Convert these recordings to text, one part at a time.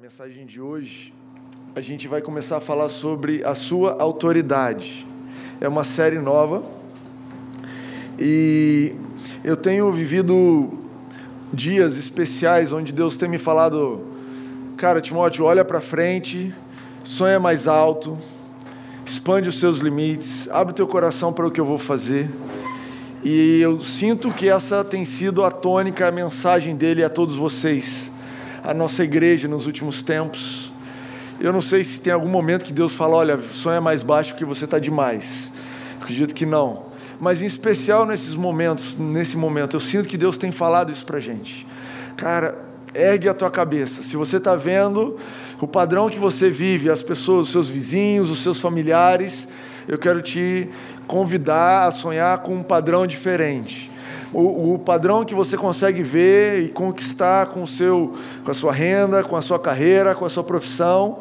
mensagem de hoje, a gente vai começar a falar sobre a sua autoridade. É uma série nova e eu tenho vivido dias especiais onde Deus tem me falado, cara, Timóteo, olha para frente, sonha mais alto, expande os seus limites, abre o teu coração para o que eu vou fazer. E eu sinto que essa tem sido a tônica, a mensagem dele a todos vocês a nossa igreja nos últimos tempos. Eu não sei se tem algum momento que Deus fala: olha, sonha mais baixo porque você está demais. acredito que não. Mas em especial nesses momentos, nesse momento, eu sinto que Deus tem falado isso para gente. Cara, ergue a tua cabeça. Se você está vendo o padrão que você vive, as pessoas, os seus vizinhos, os seus familiares, eu quero te convidar a sonhar com um padrão diferente o, o, padrão que você consegue ver e conquistar com, o seu, com a sua renda, com a sua carreira, com a sua profissão,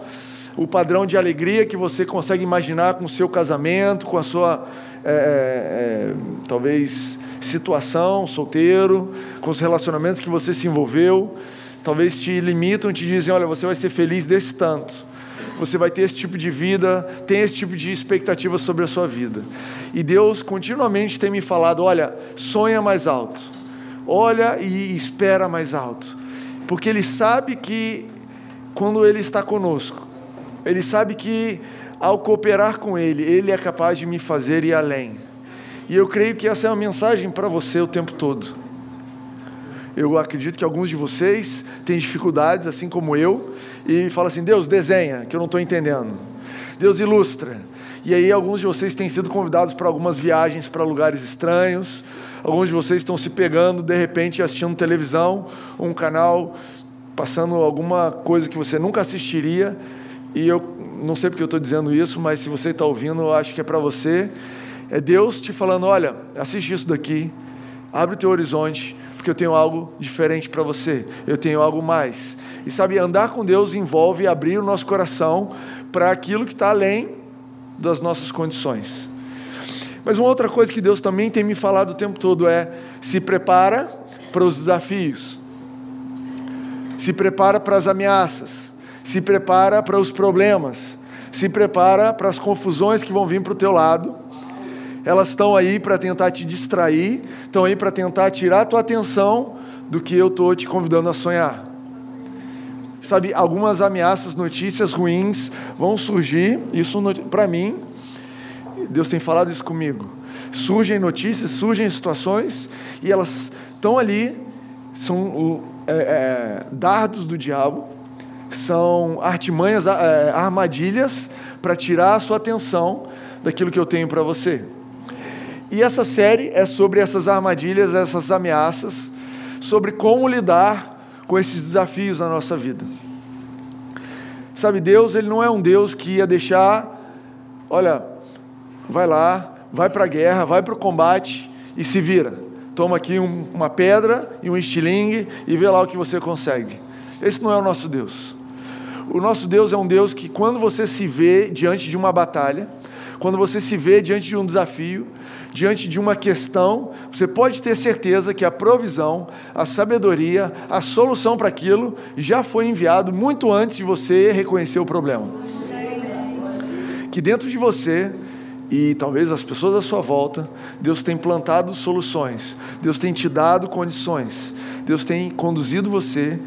o padrão de alegria que você consegue imaginar com o seu casamento, com a sua, é, é, é, talvez, situação, solteiro, com os relacionamentos que você se envolveu, talvez te limitam, te dizem, olha, você vai ser feliz desse tanto você vai ter esse tipo de vida, tem esse tipo de expectativa sobre a sua vida. E Deus continuamente tem me falado: olha, sonha mais alto, olha e espera mais alto, porque Ele sabe que quando Ele está conosco, Ele sabe que ao cooperar com Ele, Ele é capaz de me fazer ir além. E eu creio que essa é uma mensagem para você o tempo todo. Eu acredito que alguns de vocês têm dificuldades, assim como eu, e falam assim: Deus, desenha, que eu não estou entendendo. Deus, ilustra. E aí, alguns de vocês têm sido convidados para algumas viagens para lugares estranhos. Alguns de vocês estão se pegando, de repente, assistindo televisão, um canal passando alguma coisa que você nunca assistiria. E eu não sei porque eu estou dizendo isso, mas se você está ouvindo, eu acho que é para você. É Deus te falando: olha, assiste isso daqui, abre o teu horizonte porque eu tenho algo diferente para você, eu tenho algo mais. E sabe, andar com Deus envolve abrir o nosso coração para aquilo que está além das nossas condições. Mas uma outra coisa que Deus também tem me falado o tempo todo é: se prepara para os desafios, se prepara para as ameaças, se prepara para os problemas, se prepara para as confusões que vão vir para o teu lado elas estão aí para tentar te distrair, estão aí para tentar tirar a tua atenção do que eu estou te convidando a sonhar. Sabe, algumas ameaças, notícias ruins vão surgir, isso para mim, Deus tem falado isso comigo. Surgem notícias, surgem situações, e elas estão ali, são é, é, dardos do diabo, são artimanhas, é, armadilhas para tirar a sua atenção daquilo que eu tenho para você. E essa série é sobre essas armadilhas, essas ameaças, sobre como lidar com esses desafios na nossa vida. Sabe, Deus, ele não é um Deus que ia deixar, olha, vai lá, vai para a guerra, vai para o combate e se vira. Toma aqui um, uma pedra e um estilingue e vê lá o que você consegue. Esse não é o nosso Deus. O nosso Deus é um Deus que, quando você se vê diante de uma batalha, quando você se vê diante de um desafio, diante de uma questão, você pode ter certeza que a provisão, a sabedoria, a solução para aquilo já foi enviado muito antes de você reconhecer o problema. Que dentro de você e talvez as pessoas à sua volta, Deus tem plantado soluções, Deus tem te dado condições, Deus tem conduzido você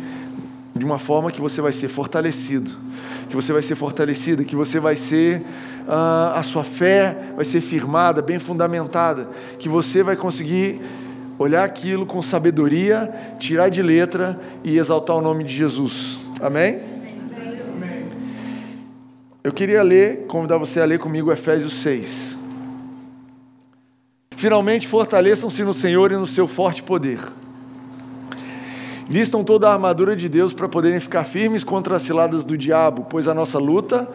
de uma forma que você vai ser fortalecido, que você vai ser fortalecida, que você vai ser ah, a sua fé vai ser firmada, bem fundamentada, que você vai conseguir olhar aquilo com sabedoria, tirar de letra e exaltar o nome de Jesus. Amém? Amém. Eu queria ler, convidar você a ler comigo Efésios 6. Finalmente fortaleçam-se no Senhor e no seu forte poder. Vistam toda a armadura de Deus para poderem ficar firmes contra as ciladas do diabo, pois a nossa luta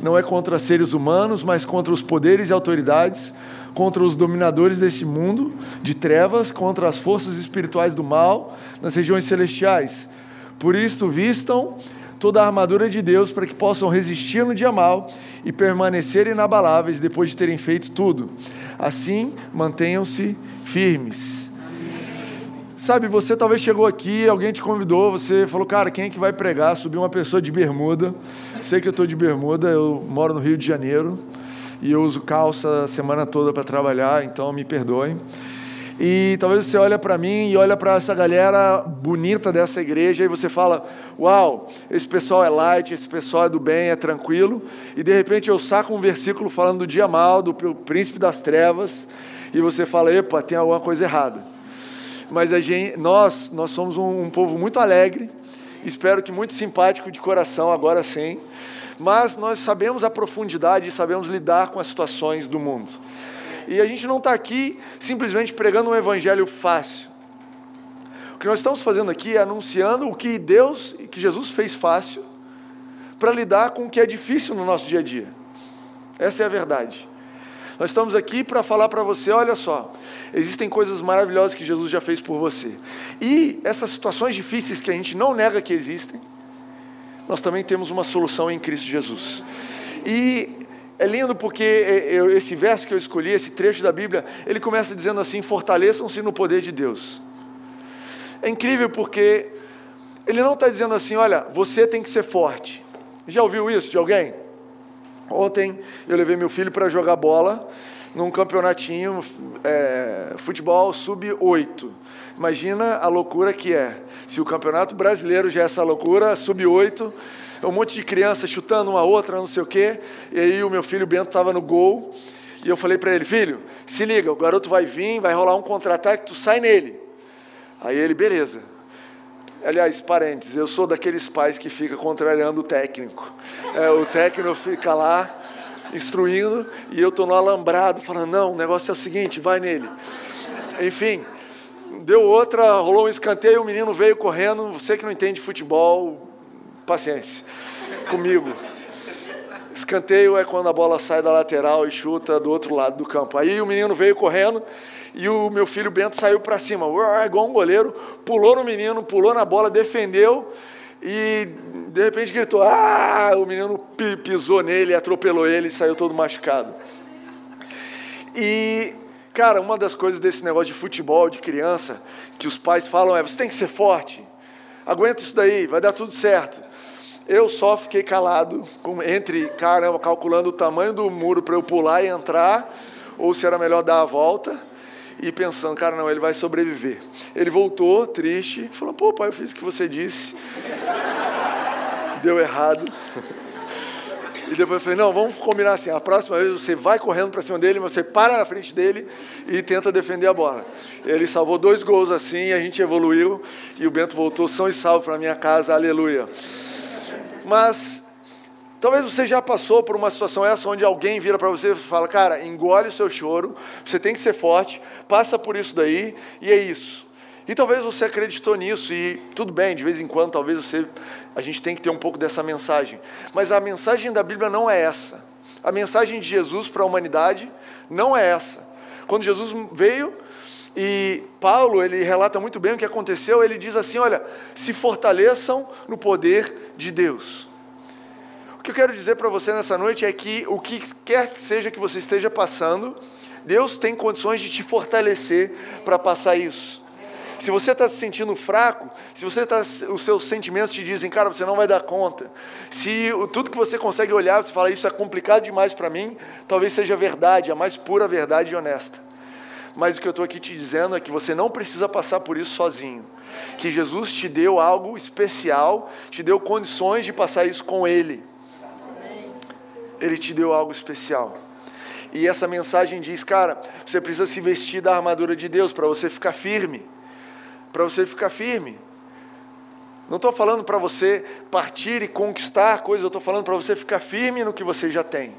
não é contra seres humanos, mas contra os poderes e autoridades, contra os dominadores desse mundo de trevas, contra as forças espirituais do mal nas regiões celestiais. Por isso, vistam toda a armadura de Deus para que possam resistir no dia mal e permanecer inabaláveis depois de terem feito tudo. Assim, mantenham-se firmes. Sabe, você talvez chegou aqui, alguém te convidou, você falou, cara, quem é que vai pregar? Subiu uma pessoa de bermuda. Sei que eu estou de bermuda, eu moro no Rio de Janeiro e eu uso calça a semana toda para trabalhar, então me perdoem. E talvez você olha para mim e olha para essa galera bonita dessa igreja e você fala: "Uau, esse pessoal é light, esse pessoal é do bem, é tranquilo". E de repente eu saco um versículo falando do dia mal, do príncipe das trevas, e você fala: "Epa, tem alguma coisa errada". Mas a gente, nós, nós somos um, um povo muito alegre, espero que muito simpático de coração, agora sim. Mas nós sabemos a profundidade e sabemos lidar com as situações do mundo. E a gente não está aqui simplesmente pregando um evangelho fácil. O que nós estamos fazendo aqui é anunciando o que Deus que Jesus fez fácil para lidar com o que é difícil no nosso dia a dia. Essa é a verdade. Nós estamos aqui para falar para você: olha só, existem coisas maravilhosas que Jesus já fez por você. E essas situações difíceis que a gente não nega que existem, nós também temos uma solução em Cristo Jesus. E é lindo porque eu, esse verso que eu escolhi, esse trecho da Bíblia, ele começa dizendo assim: fortaleçam-se no poder de Deus. É incrível porque ele não está dizendo assim, olha, você tem que ser forte. Já ouviu isso de alguém? Ontem eu levei meu filho para jogar bola num campeonatinho é, futebol sub-8. Imagina a loucura que é. Se o campeonato brasileiro já é essa loucura, sub-8 um monte de criança chutando uma outra, não sei o quê. E aí o meu filho Bento estava no gol. E eu falei para ele, filho, se liga, o garoto vai vir, vai rolar um contra-ataque, tu sai nele. Aí ele, beleza. Aliás, parênteses, eu sou daqueles pais que fica contrariando o técnico. É, o técnico fica lá instruindo e eu estou no alambrado, falando, não, o negócio é o seguinte, vai nele. Enfim, deu outra, rolou um escanteio, o menino veio correndo, você que não entende futebol, paciência comigo. Escanteio é quando a bola sai da lateral e chuta do outro lado do campo. Aí o menino veio correndo e o meu filho Bento saiu para cima, igual um goleiro, pulou no menino, pulou na bola, defendeu e de repente gritou: Ah! O menino pisou nele, atropelou ele e saiu todo machucado. E, cara, uma das coisas desse negócio de futebol, de criança, que os pais falam é: você tem que ser forte, aguenta isso daí, vai dar tudo certo. Eu só fiquei calado, entre, caramba, calculando o tamanho do muro para eu pular e entrar, ou se era melhor dar a volta, e pensando, cara, não, ele vai sobreviver. Ele voltou, triste, falou: pô, pai, eu fiz o que você disse. Deu errado. E depois eu falei: não, vamos combinar assim. A próxima vez você vai correndo para cima dele, mas você para na frente dele e tenta defender a bola. Ele salvou dois gols assim, a gente evoluiu e o Bento voltou são e salvo para minha casa, aleluia. Mas talvez você já passou por uma situação essa onde alguém vira para você e fala: "Cara, engole o seu choro, você tem que ser forte, passa por isso daí e é isso". E talvez você acreditou nisso e tudo bem, de vez em quando talvez você a gente tem que ter um pouco dessa mensagem. Mas a mensagem da Bíblia não é essa. A mensagem de Jesus para a humanidade não é essa. Quando Jesus veio, e Paulo, ele relata muito bem o que aconteceu, ele diz assim: olha, se fortaleçam no poder de Deus. O que eu quero dizer para você nessa noite é que o que quer que seja que você esteja passando, Deus tem condições de te fortalecer para passar isso. Se você está se sentindo fraco, se você está, os seus sentimentos te dizem, cara, você não vai dar conta. Se tudo que você consegue olhar, você fala, isso é complicado demais para mim, talvez seja verdade, a mais pura verdade e honesta. Mas o que eu estou aqui te dizendo é que você não precisa passar por isso sozinho. Que Jesus te deu algo especial, te deu condições de passar isso com Ele. Ele te deu algo especial. E essa mensagem diz, cara, você precisa se vestir da armadura de Deus para você ficar firme. Para você ficar firme. Não estou falando para você partir e conquistar coisas, eu estou falando para você ficar firme no que você já tem.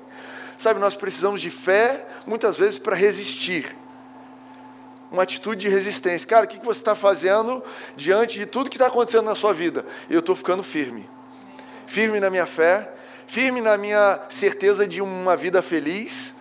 Sabe, nós precisamos de fé, muitas vezes, para resistir uma atitude de resistência. Cara, o que você está fazendo diante de tudo que está acontecendo na sua vida? Eu estou ficando firme. Firme na minha fé, firme na minha certeza de uma vida feliz,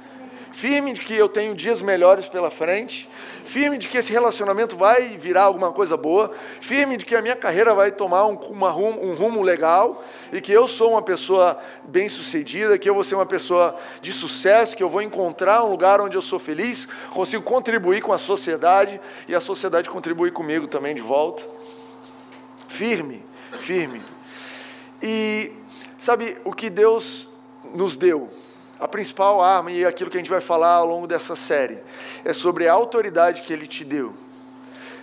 firme de que eu tenho dias melhores pela frente, firme de que esse relacionamento vai virar alguma coisa boa, firme de que a minha carreira vai tomar um, rumo, um rumo legal. E que eu sou uma pessoa bem-sucedida, que eu vou ser uma pessoa de sucesso, que eu vou encontrar um lugar onde eu sou feliz, consigo contribuir com a sociedade. E a sociedade contribuir comigo também de volta. Firme, firme. E sabe o que Deus nos deu? A principal arma, e aquilo que a gente vai falar ao longo dessa série, é sobre a autoridade que Ele te deu.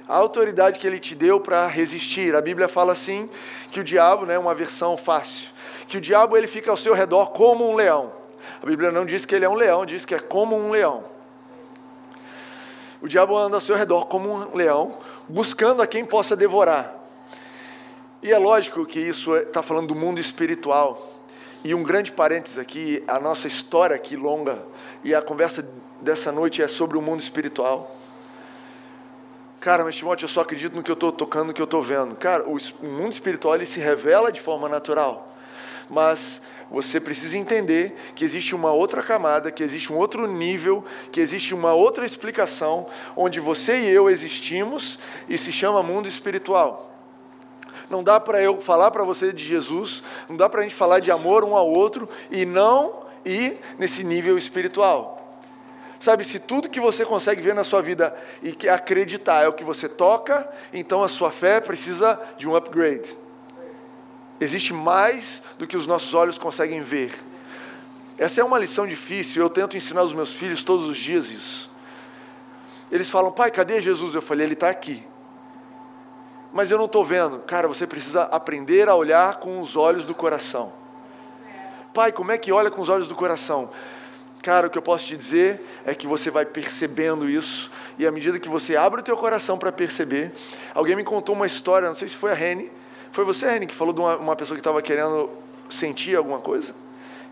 A autoridade que Ele te deu para resistir. A Bíblia fala assim, que o diabo, né, uma versão fácil, que o diabo ele fica ao seu redor como um leão. A Bíblia não diz que ele é um leão, diz que é como um leão. O diabo anda ao seu redor como um leão, buscando a quem possa devorar. E é lógico que isso está falando do mundo espiritual. E um grande parênteses aqui, a nossa história aqui longa e a conversa dessa noite é sobre o mundo espiritual. Cara, mas Timóteo, eu só acredito no que eu estou tocando, no que eu estou vendo. Cara, o mundo espiritual ele se revela de forma natural. Mas você precisa entender que existe uma outra camada, que existe um outro nível, que existe uma outra explicação, onde você e eu existimos e se chama mundo espiritual. Não dá para eu falar para você de Jesus, não dá para a gente falar de amor um ao outro e não ir nesse nível espiritual. Sabe, se tudo que você consegue ver na sua vida e que acreditar é o que você toca, então a sua fé precisa de um upgrade. Existe mais do que os nossos olhos conseguem ver. Essa é uma lição difícil, eu tento ensinar aos meus filhos todos os dias isso. Eles falam, pai, cadê Jesus? Eu falei, ele está aqui mas eu não estou vendo. Cara, você precisa aprender a olhar com os olhos do coração. Pai, como é que olha com os olhos do coração? Cara, o que eu posso te dizer é que você vai percebendo isso, e à medida que você abre o teu coração para perceber, alguém me contou uma história, não sei se foi a Rene, foi você, Rene, que falou de uma, uma pessoa que estava querendo sentir alguma coisa,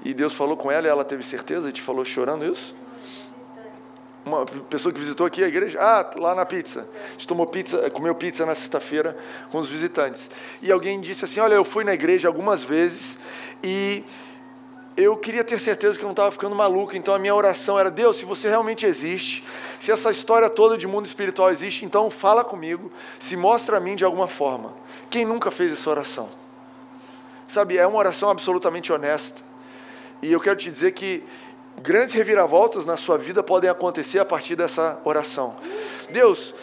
e Deus falou com ela e ela teve certeza e te falou chorando isso? Uma pessoa que visitou aqui a igreja, ah, lá na pizza. A gente tomou pizza, comeu pizza na sexta-feira com os visitantes. E alguém disse assim: Olha, eu fui na igreja algumas vezes e eu queria ter certeza que eu não estava ficando maluco. Então a minha oração era: Deus, se você realmente existe, se essa história toda de mundo espiritual existe, então fala comigo, se mostra a mim de alguma forma. Quem nunca fez essa oração? Sabe, é uma oração absolutamente honesta. E eu quero te dizer que Grandes reviravoltas na sua vida podem acontecer a partir dessa oração. Deus,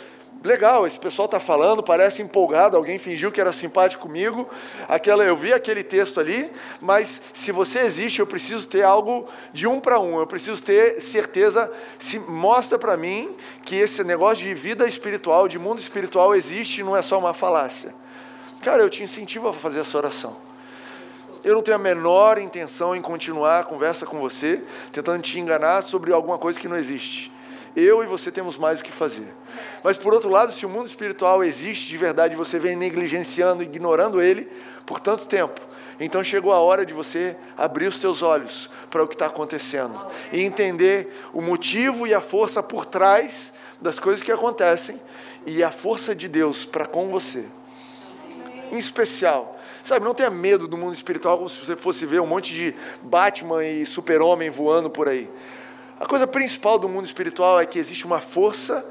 legal, esse pessoal está falando, parece empolgado, alguém fingiu que era simpático comigo. Aquela, eu vi aquele texto ali, mas se você existe, eu preciso ter algo de um para um. Eu preciso ter certeza. Se mostra para mim que esse negócio de vida espiritual, de mundo espiritual existe, não é só uma falácia. Cara, eu te incentivo a fazer essa oração. Eu não tenho a menor intenção em continuar a conversa com você, tentando te enganar sobre alguma coisa que não existe. Eu e você temos mais o que fazer. Mas, por outro lado, se o mundo espiritual existe de verdade e você vem negligenciando, ignorando ele por tanto tempo, então chegou a hora de você abrir os seus olhos para o que está acontecendo e entender o motivo e a força por trás das coisas que acontecem e a força de Deus para com você. Em especial, Sabe, não tenha medo do mundo espiritual como se você fosse ver um monte de Batman e super-homem voando por aí. A coisa principal do mundo espiritual é que existe uma força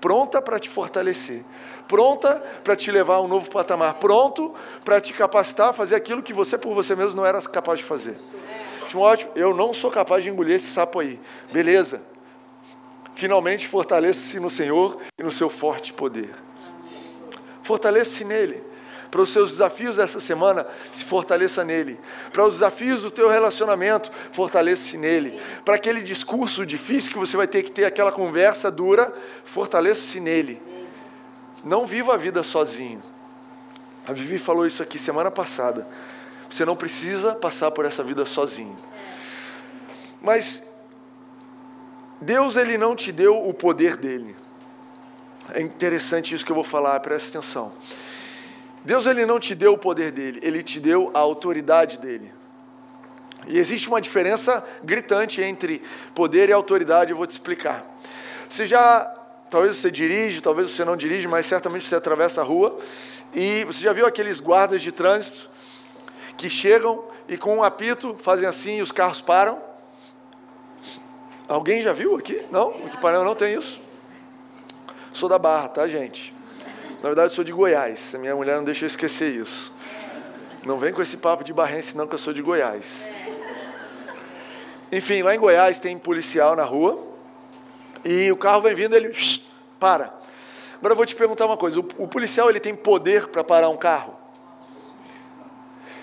pronta para te fortalecer, pronta para te levar a um novo patamar, pronto para te capacitar a fazer aquilo que você por você mesmo não era capaz de fazer. Timóteo, eu não sou capaz de engolir esse sapo aí. Beleza. Finalmente fortaleça-se no Senhor e no seu forte poder. Fortaleça-se nele para os seus desafios dessa semana, se fortaleça nele. Para os desafios do teu relacionamento, fortaleça-se nele. Para aquele discurso difícil que você vai ter que ter, aquela conversa dura, fortaleça-se nele. Não viva a vida sozinho. A Vivi falou isso aqui semana passada. Você não precisa passar por essa vida sozinho. Mas Deus ele não te deu o poder dele. É interessante isso que eu vou falar, presta atenção. Deus ele não te deu o poder dele, ele te deu a autoridade dele. E existe uma diferença gritante entre poder e autoridade, eu vou te explicar. Você já, talvez você dirige, talvez você não dirige, mas certamente você atravessa a rua e você já viu aqueles guardas de trânsito que chegam e com um apito fazem assim e os carros param? Alguém já viu aqui? Não? Aqui Paranaguá não tem isso. Sou da Barra, tá, gente? Na verdade, sou de Goiás. A minha mulher não deixa eu esquecer isso. Não vem com esse papo de barrense, não, que eu sou de Goiás. Enfim, lá em Goiás tem policial na rua e o carro vem vindo, ele para. Agora eu vou te perguntar uma coisa: o, o policial ele tem poder para parar um carro?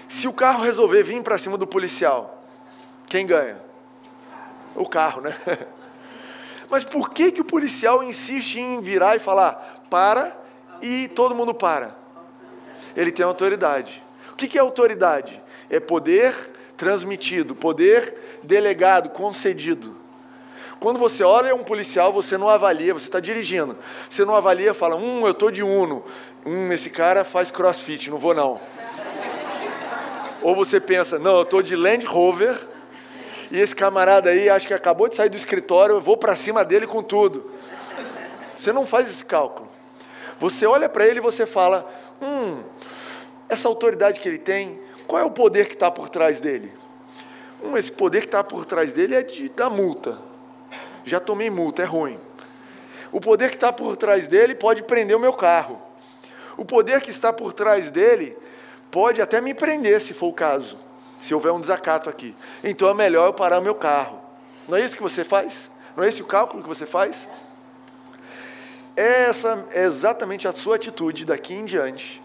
Se o carro resolver vir para cima do policial, quem ganha? O carro, né? Mas por que, que o policial insiste em virar e falar para e todo mundo para? Ele tem autoridade. O que, é autoridade? É poder transmitido, poder delegado, concedido. Quando você olha um policial, você não avalia, você está dirigindo. Você não avalia, fala, hum, eu estou de Uno. Hum, esse cara faz crossfit, não vou não. Ou você pensa, não, eu estou de Land Rover e esse camarada aí acho que acabou de sair do escritório, eu vou para cima dele com tudo. Você não faz esse cálculo. Você olha para ele e você fala, hum, essa autoridade que ele tem, qual é o poder que está por trás dele? Hum, esse poder que está por trás dele é de dar multa. Já tomei multa, é ruim. O poder que está por trás dele pode prender o meu carro. O poder que está por trás dele pode até me prender, se for o caso, se houver um desacato aqui. Então é melhor eu parar o meu carro. Não é isso que você faz? Não é esse o cálculo que você faz? Essa é exatamente a sua atitude daqui em diante.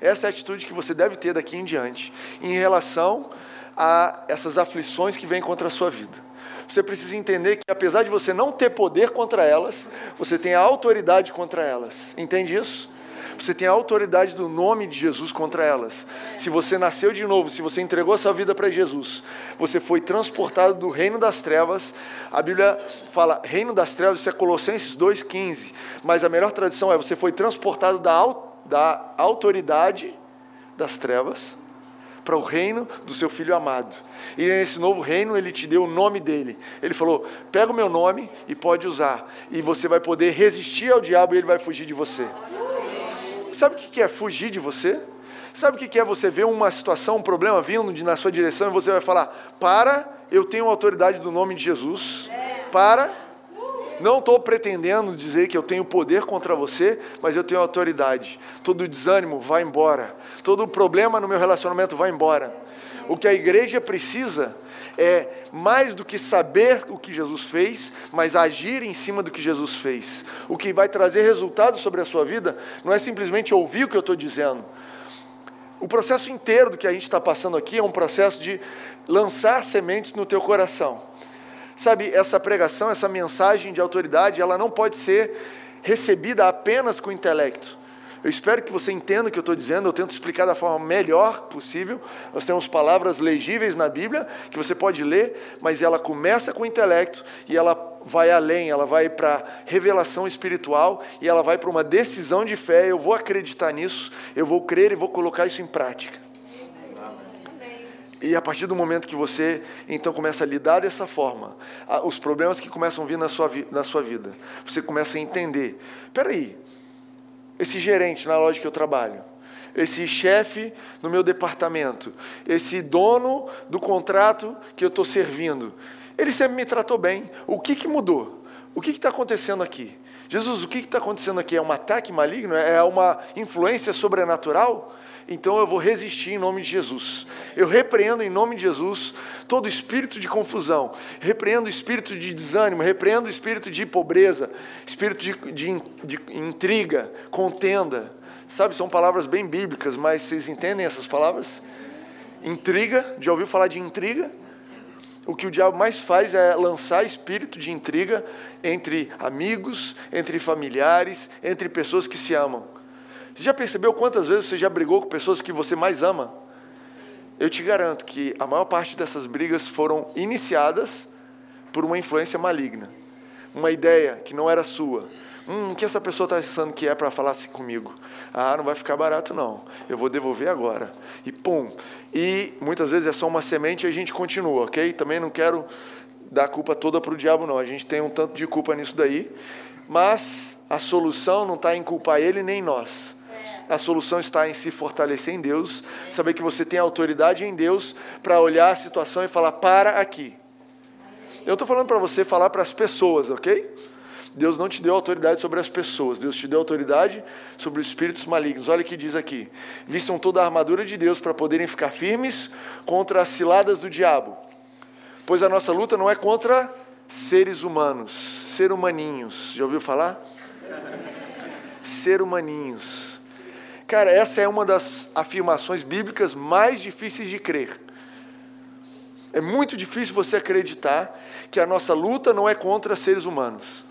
Essa é a atitude que você deve ter daqui em diante, em relação a essas aflições que vêm contra a sua vida você precisa entender que, apesar de você não ter poder contra elas, você tem autoridade contra elas. Entende isso? Você tem a autoridade do nome de Jesus contra elas. Se você nasceu de novo, se você entregou a sua vida para Jesus, você foi transportado do reino das trevas. A Bíblia fala reino das trevas, isso é Colossenses 2,15. Mas a melhor tradição é você foi transportado da, da autoridade das trevas para o reino do seu filho amado. E nesse novo reino ele te deu o nome dele. Ele falou: pega o meu nome e pode usar. E você vai poder resistir ao diabo e ele vai fugir de você. Sabe o que é fugir de você? Sabe o que é você ver uma situação, um problema vindo na sua direção e você vai falar: para, eu tenho autoridade do nome de Jesus. Para, não estou pretendendo dizer que eu tenho poder contra você, mas eu tenho autoridade. Todo desânimo vai embora. Todo problema no meu relacionamento vai embora. O que a igreja precisa é mais do que saber o que Jesus fez, mas agir em cima do que Jesus fez. O que vai trazer resultados sobre a sua vida não é simplesmente ouvir o que eu estou dizendo. O processo inteiro do que a gente está passando aqui é um processo de lançar sementes no teu coração. Sabe, essa pregação, essa mensagem de autoridade, ela não pode ser recebida apenas com o intelecto. Eu espero que você entenda o que eu estou dizendo, eu tento explicar da forma melhor possível. Nós temos palavras legíveis na Bíblia que você pode ler, mas ela começa com o intelecto e ela vai além, ela vai para revelação espiritual e ela vai para uma decisão de fé. Eu vou acreditar nisso, eu vou crer e vou colocar isso em prática. E a partir do momento que você então começa a lidar dessa forma, os problemas que começam a vir na sua, na sua vida, você começa a entender: peraí, esse gerente na loja que eu trabalho, esse chefe no meu departamento, esse dono do contrato que eu estou servindo, ele sempre me tratou bem. O que, que mudou? O que está acontecendo aqui? Jesus, o que está acontecendo aqui? É um ataque maligno? É uma influência sobrenatural? Então eu vou resistir em nome de Jesus. Eu repreendo em nome de Jesus todo espírito de confusão, repreendo o espírito de desânimo, repreendo o espírito de pobreza, espírito de, de, de intriga, contenda. Sabe, são palavras bem bíblicas, mas vocês entendem essas palavras? Intriga, já ouviu falar de intriga? O que o diabo mais faz é lançar espírito de intriga entre amigos, entre familiares, entre pessoas que se amam. Você já percebeu quantas vezes você já brigou com pessoas que você mais ama? Eu te garanto que a maior parte dessas brigas foram iniciadas por uma influência maligna. Uma ideia que não era sua. Hum, o que essa pessoa está pensando que é para falar assim comigo? Ah, não vai ficar barato não. Eu vou devolver agora. E pum. E muitas vezes é só uma semente e a gente continua, ok? Também não quero dar a culpa toda para o diabo, não. A gente tem um tanto de culpa nisso daí. Mas a solução não está em culpar ele nem nós. A solução está em se fortalecer em Deus, saber que você tem autoridade em Deus para olhar a situação e falar: para aqui. Eu estou falando para você falar para as pessoas, ok? Deus não te deu autoridade sobre as pessoas, Deus te deu autoridade sobre os espíritos malignos. Olha o que diz aqui: vistam toda a armadura de Deus para poderem ficar firmes contra as ciladas do diabo. Pois a nossa luta não é contra seres humanos, ser humaninhos. Já ouviu falar? Ser humaninhos. Cara, essa é uma das afirmações bíblicas mais difíceis de crer. É muito difícil você acreditar que a nossa luta não é contra seres humanos.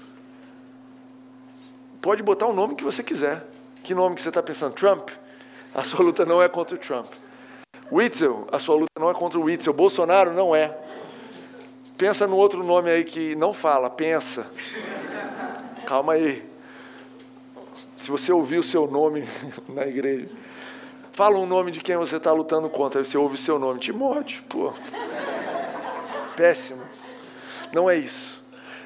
Pode botar o nome que você quiser. Que nome que você está pensando? Trump? A sua luta não é contra o Trump. Witzel, a sua luta não é contra o Witzel. Bolsonaro não é. Pensa no outro nome aí que não fala, pensa. Calma aí. Se você ouvir o seu nome na igreja, fala um nome de quem você está lutando contra, aí você ouve o seu nome. Timóteo, pô. Péssimo. Não é isso.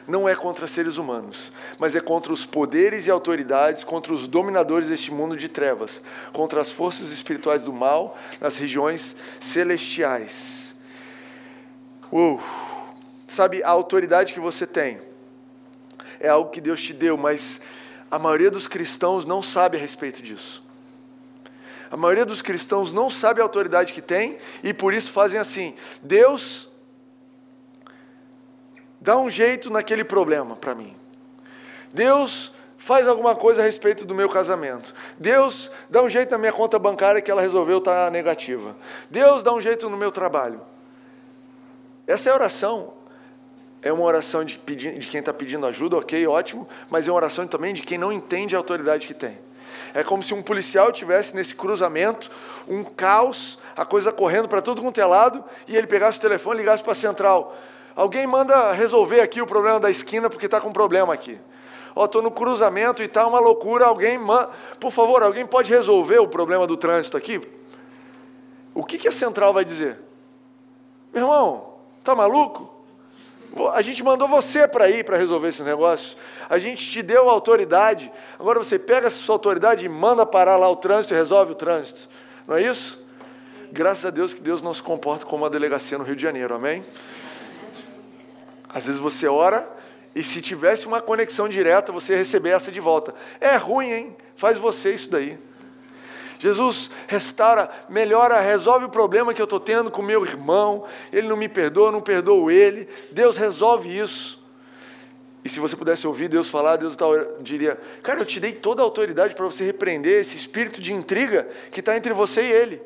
Não é contra seres humanos, mas é contra os poderes e autoridades, contra os dominadores deste mundo de trevas, contra as forças espirituais do mal nas regiões celestiais. Uou! Sabe, a autoridade que você tem é algo que Deus te deu, mas a maioria dos cristãos não sabe a respeito disso. A maioria dos cristãos não sabe a autoridade que tem e por isso fazem assim: Deus dá um jeito naquele problema para mim. Deus faz alguma coisa a respeito do meu casamento. Deus dá um jeito na minha conta bancária que ela resolveu estar tá negativa. Deus dá um jeito no meu trabalho. Essa é a oração é uma oração de, de quem está pedindo ajuda, ok, ótimo, mas é uma oração também de quem não entende a autoridade que tem. É como se um policial tivesse nesse cruzamento um caos, a coisa correndo para tudo quanto é lado, e ele pegasse o telefone e ligasse para a central. Alguém manda resolver aqui o problema da esquina porque está com um problema aqui. Ó, oh, estou no cruzamento e está uma loucura, alguém manda. Por favor, alguém pode resolver o problema do trânsito aqui? O que, que a central vai dizer? Meu irmão, tá maluco? A gente mandou você para ir para resolver esse negócio. A gente te deu autoridade. Agora você pega essa sua autoridade e manda parar lá o trânsito e resolve o trânsito. Não é isso? Graças a Deus que Deus não se comporta como uma delegacia no Rio de Janeiro, amém? Às vezes você ora e se tivesse uma conexão direta, você ia receber essa de volta. É ruim, hein? Faz você isso daí. Jesus restaura, melhora, resolve o problema que eu estou tendo com meu irmão. Ele não me perdoa, não perdoo ele. Deus resolve isso. E se você pudesse ouvir Deus falar, Deus diria: Cara, eu te dei toda a autoridade para você repreender esse espírito de intriga que está entre você e ele.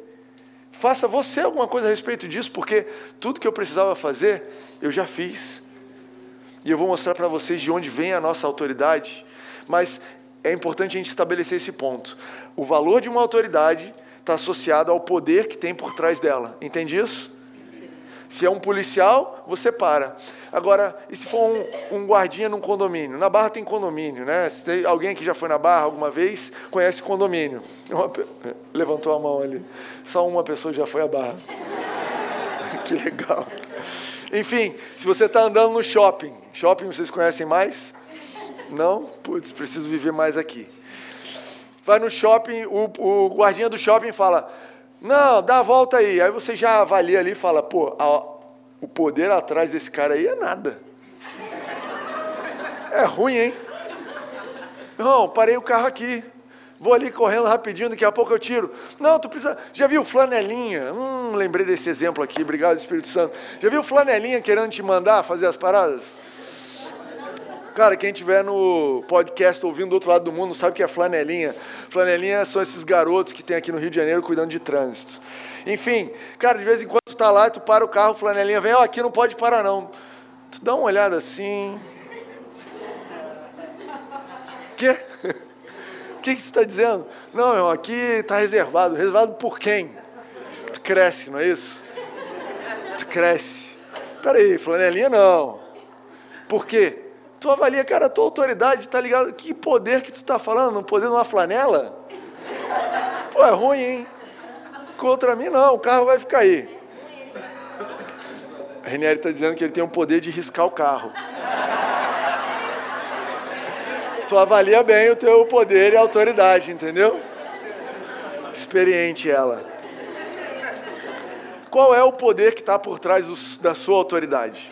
Faça você alguma coisa a respeito disso, porque tudo que eu precisava fazer, eu já fiz. E eu vou mostrar para vocês de onde vem a nossa autoridade. Mas é importante a gente estabelecer esse ponto. O valor de uma autoridade está associado ao poder que tem por trás dela. Entende isso? Se é um policial, você para. Agora, e se for um, um, guardinha num condomínio? Na Barra tem condomínio, né? Se tem alguém que já foi na Barra alguma vez, conhece condomínio. Uma, levantou a mão ali. Só uma pessoa já foi à Barra. que legal. Enfim, se você está andando no shopping, shopping vocês conhecem mais? Não? Putz, preciso viver mais aqui. Vai no shopping, o, o guardinha do shopping fala: Não, dá a volta aí. Aí você já avalia ali e fala: Pô, a, o poder atrás desse cara aí é nada. É ruim, hein? Não, parei o carro aqui. Vou ali correndo rapidinho, daqui a pouco eu tiro. Não, tu precisa. Já viu flanelinha? Hum, lembrei desse exemplo aqui, obrigado, Espírito Santo. Já viu flanelinha querendo te mandar fazer as paradas? Cara, quem estiver no podcast ouvindo do outro lado do mundo sabe que é flanelinha. Flanelinha são esses garotos que tem aqui no Rio de Janeiro cuidando de trânsito. Enfim, cara, de vez em quando tu está lá, tu para o carro, flanelinha vem, ó, oh, aqui não pode parar não. Tu dá uma olhada assim. Quê? O que, que você está dizendo? Não, irmão, aqui está reservado. Reservado por quem? Tu cresce, não é isso? Tu cresce. Peraí, flanelinha não. Por quê? Tu avalia, cara, a tua autoridade, tá ligado? Que poder que tu tá falando? Um poder numa flanela? Pô, é ruim, hein? Contra mim, não, o carro vai ficar aí. A Renieri está dizendo que ele tem o poder de riscar o carro. Tu avalia bem o teu poder e autoridade, entendeu? Experiente ela. Qual é o poder que está por trás da sua autoridade?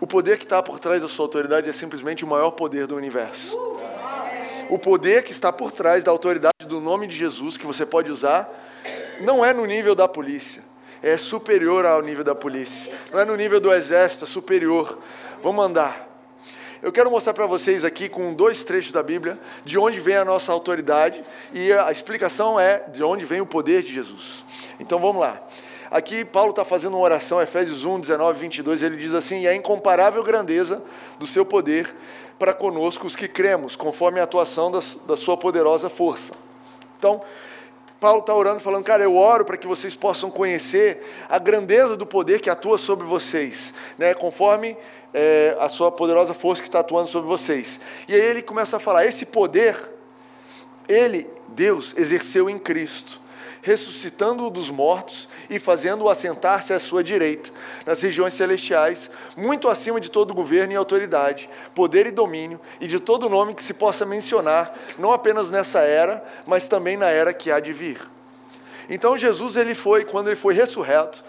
O poder que está por trás da sua autoridade é simplesmente o maior poder do universo. O poder que está por trás da autoridade do nome de Jesus, que você pode usar, não é no nível da polícia, é superior ao nível da polícia. Não é no nível do exército, é superior. Vamos andar. Eu quero mostrar para vocês aqui com dois trechos da Bíblia de onde vem a nossa autoridade e a explicação é de onde vem o poder de Jesus. Então vamos lá. Aqui Paulo está fazendo uma oração, Efésios 1, 19, 22, ele diz assim: e a incomparável grandeza do seu poder para conosco, os que cremos, conforme a atuação da, da sua poderosa força. Então, Paulo está orando, falando, cara, eu oro para que vocês possam conhecer a grandeza do poder que atua sobre vocês, né? conforme é, a sua poderosa força que está atuando sobre vocês. E aí ele começa a falar: esse poder, ele, Deus, exerceu em Cristo ressuscitando-o dos mortos e fazendo-o assentar-se à sua direita, nas regiões celestiais, muito acima de todo governo e autoridade, poder e domínio, e de todo nome que se possa mencionar, não apenas nessa era, mas também na era que há de vir. Então Jesus ele foi, quando ele foi ressurreto,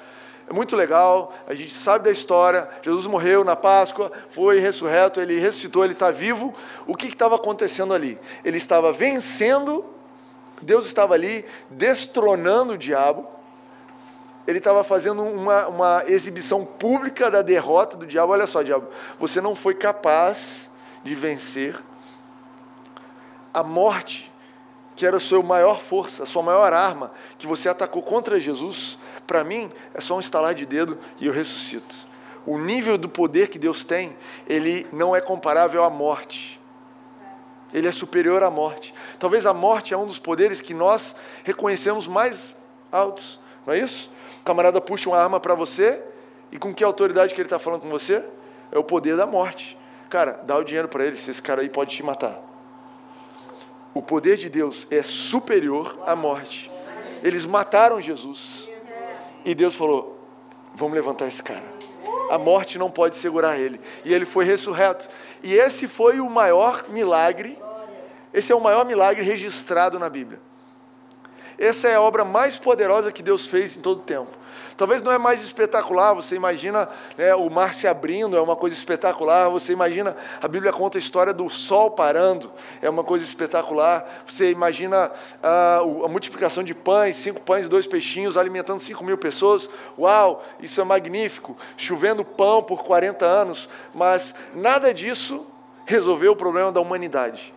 é muito legal, a gente sabe da história. Jesus morreu na Páscoa, foi ressurreto, ele ressuscitou, ele está vivo. O que estava acontecendo ali? Ele estava vencendo Deus estava ali destronando o diabo, ele estava fazendo uma, uma exibição pública da derrota do diabo. Olha só, diabo, você não foi capaz de vencer a morte, que era a sua maior força, a sua maior arma, que você atacou contra Jesus. Para mim, é só um estalar de dedo e eu ressuscito. O nível do poder que Deus tem, ele não é comparável à morte. Ele é superior à morte. Talvez a morte é um dos poderes que nós reconhecemos mais altos, não é isso? O camarada puxa uma arma para você e com que autoridade que ele está falando com você? É o poder da morte. Cara, dá o dinheiro para ele, se esse cara aí pode te matar. O poder de Deus é superior à morte. Eles mataram Jesus. E Deus falou: vamos levantar esse cara. A morte não pode segurar ele. E ele foi ressurreto. E esse foi o maior milagre, esse é o maior milagre registrado na Bíblia. Essa é a obra mais poderosa que Deus fez em todo o tempo. Talvez não é mais espetacular, você imagina né, o mar se abrindo, é uma coisa espetacular. Você imagina, a Bíblia conta a história do sol parando, é uma coisa espetacular. Você imagina a, a multiplicação de pães, cinco pães e dois peixinhos, alimentando cinco mil pessoas. Uau, isso é magnífico. Chovendo pão por 40 anos, mas nada disso resolveu o problema da humanidade.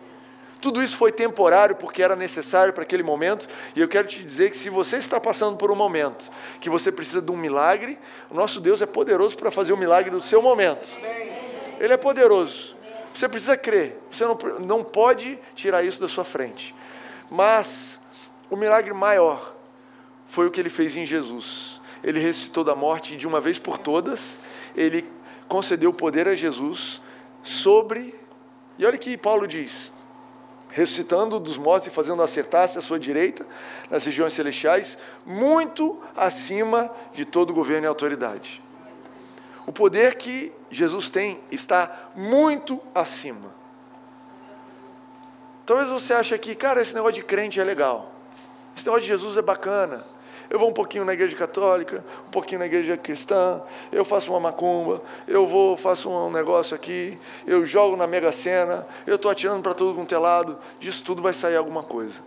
Tudo isso foi temporário porque era necessário para aquele momento, e eu quero te dizer que se você está passando por um momento que você precisa de um milagre, o nosso Deus é poderoso para fazer o milagre do seu momento. Ele é poderoso. Você precisa crer, você não, não pode tirar isso da sua frente. Mas o milagre maior foi o que ele fez em Jesus. Ele ressuscitou da morte de uma vez por todas, ele concedeu poder a Jesus sobre. E olha que Paulo diz: ressuscitando dos mortos e fazendo acertar-se à sua direita nas regiões celestiais, muito acima de todo governo e autoridade. O poder que Jesus tem está muito acima. Talvez você ache que, cara, esse negócio de crente é legal. Esse negócio de Jesus é bacana. Eu vou um pouquinho na igreja católica, um pouquinho na igreja cristã, eu faço uma macumba, eu vou, faço um negócio aqui, eu jogo na mega sena, eu estou atirando para todo quanto é lado, disso tudo vai sair alguma coisa.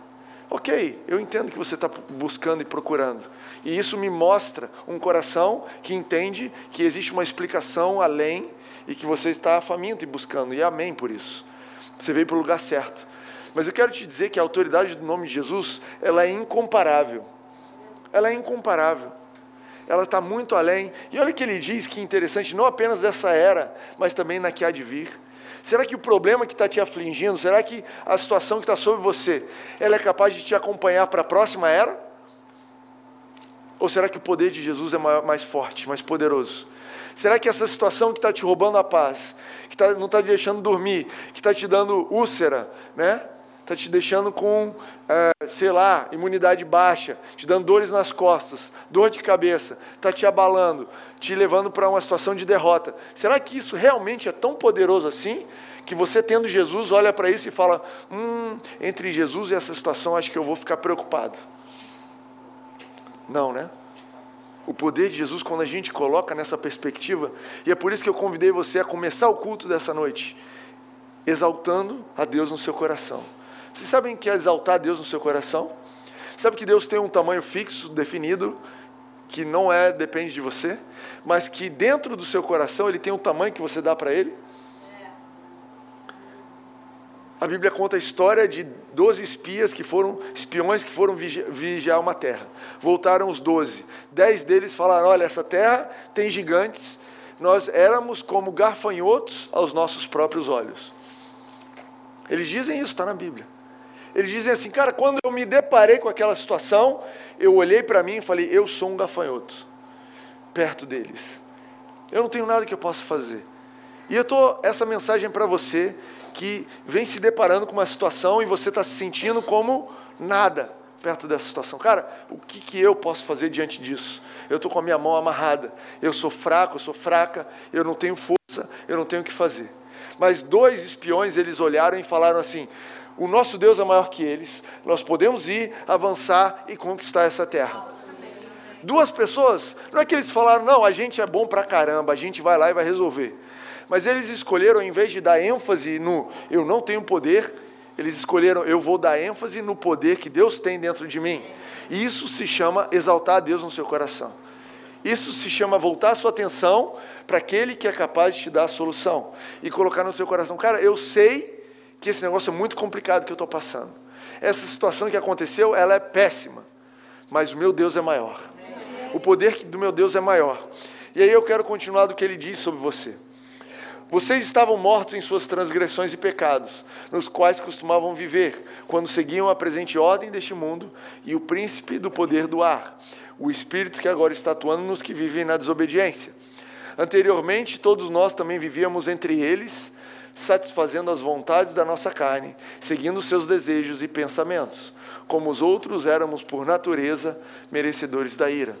Ok, eu entendo que você está buscando e procurando. E isso me mostra um coração que entende que existe uma explicação além e que você está faminto e buscando. E amém por isso. Você veio para o lugar certo. Mas eu quero te dizer que a autoridade do nome de Jesus, ela é incomparável ela é incomparável. Ela está muito além. E olha que ele diz que interessante, não apenas dessa era, mas também na que há de vir. Será que o problema que está te afligindo, será que a situação que está sobre você, ela é capaz de te acompanhar para a próxima era? Ou será que o poder de Jesus é mais forte, mais poderoso? Será que essa situação que está te roubando a paz, que tá, não está te deixando dormir, que está te dando úlcera, né? Está te deixando com, é, sei lá, imunidade baixa, te dando dores nas costas, dor de cabeça, está te abalando, te levando para uma situação de derrota. Será que isso realmente é tão poderoso assim? Que você, tendo Jesus, olha para isso e fala: hum, entre Jesus e essa situação, acho que eu vou ficar preocupado. Não, né? o poder de Jesus quando a gente coloca nessa perspectiva. E é por isso que eu convidei você a começar o culto dessa noite, exaltando a Deus no seu coração. Vocês sabem que é exaltar Deus no seu coração? Sabe que Deus tem um tamanho fixo, definido, que não é depende de você, mas que dentro do seu coração ele tem um tamanho que você dá para ele? A Bíblia conta a história de 12 espias que foram espiões que foram vigiar uma terra. Voltaram os 12. Dez deles falaram: "Olha, essa terra tem gigantes. Nós éramos como garfanhotos aos nossos próprios olhos." Eles dizem isso, está na Bíblia. Eles dizem assim, cara, quando eu me deparei com aquela situação, eu olhei para mim e falei, eu sou um gafanhoto, perto deles. Eu não tenho nada que eu possa fazer. E eu tô essa mensagem para você que vem se deparando com uma situação e você está se sentindo como nada perto dessa situação. Cara, o que, que eu posso fazer diante disso? Eu estou com a minha mão amarrada, eu sou fraco, eu sou fraca, eu não tenho força, eu não tenho o que fazer. Mas dois espiões, eles olharam e falaram assim: o nosso Deus é maior que eles, nós podemos ir, avançar e conquistar essa terra. Duas pessoas, não é que eles falaram, não, a gente é bom pra caramba, a gente vai lá e vai resolver. Mas eles escolheram, em vez de dar ênfase no eu não tenho poder, eles escolheram eu vou dar ênfase no poder que Deus tem dentro de mim. E isso se chama exaltar a Deus no seu coração. Isso se chama voltar a sua atenção para aquele que é capaz de te dar a solução e colocar no seu coração, cara, eu sei que esse negócio é muito complicado que eu estou passando. Essa situação que aconteceu, ela é péssima, mas o meu Deus é maior. O poder do meu Deus é maior. E aí eu quero continuar do que ele diz sobre você. Vocês estavam mortos em suas transgressões e pecados, nos quais costumavam viver, quando seguiam a presente ordem deste mundo e o príncipe do poder do ar, o espírito que agora está atuando nos que vivem na desobediência. Anteriormente, todos nós também vivíamos entre eles, satisfazendo as vontades da nossa carne, seguindo seus desejos e pensamentos. Como os outros, éramos por natureza merecedores da ira.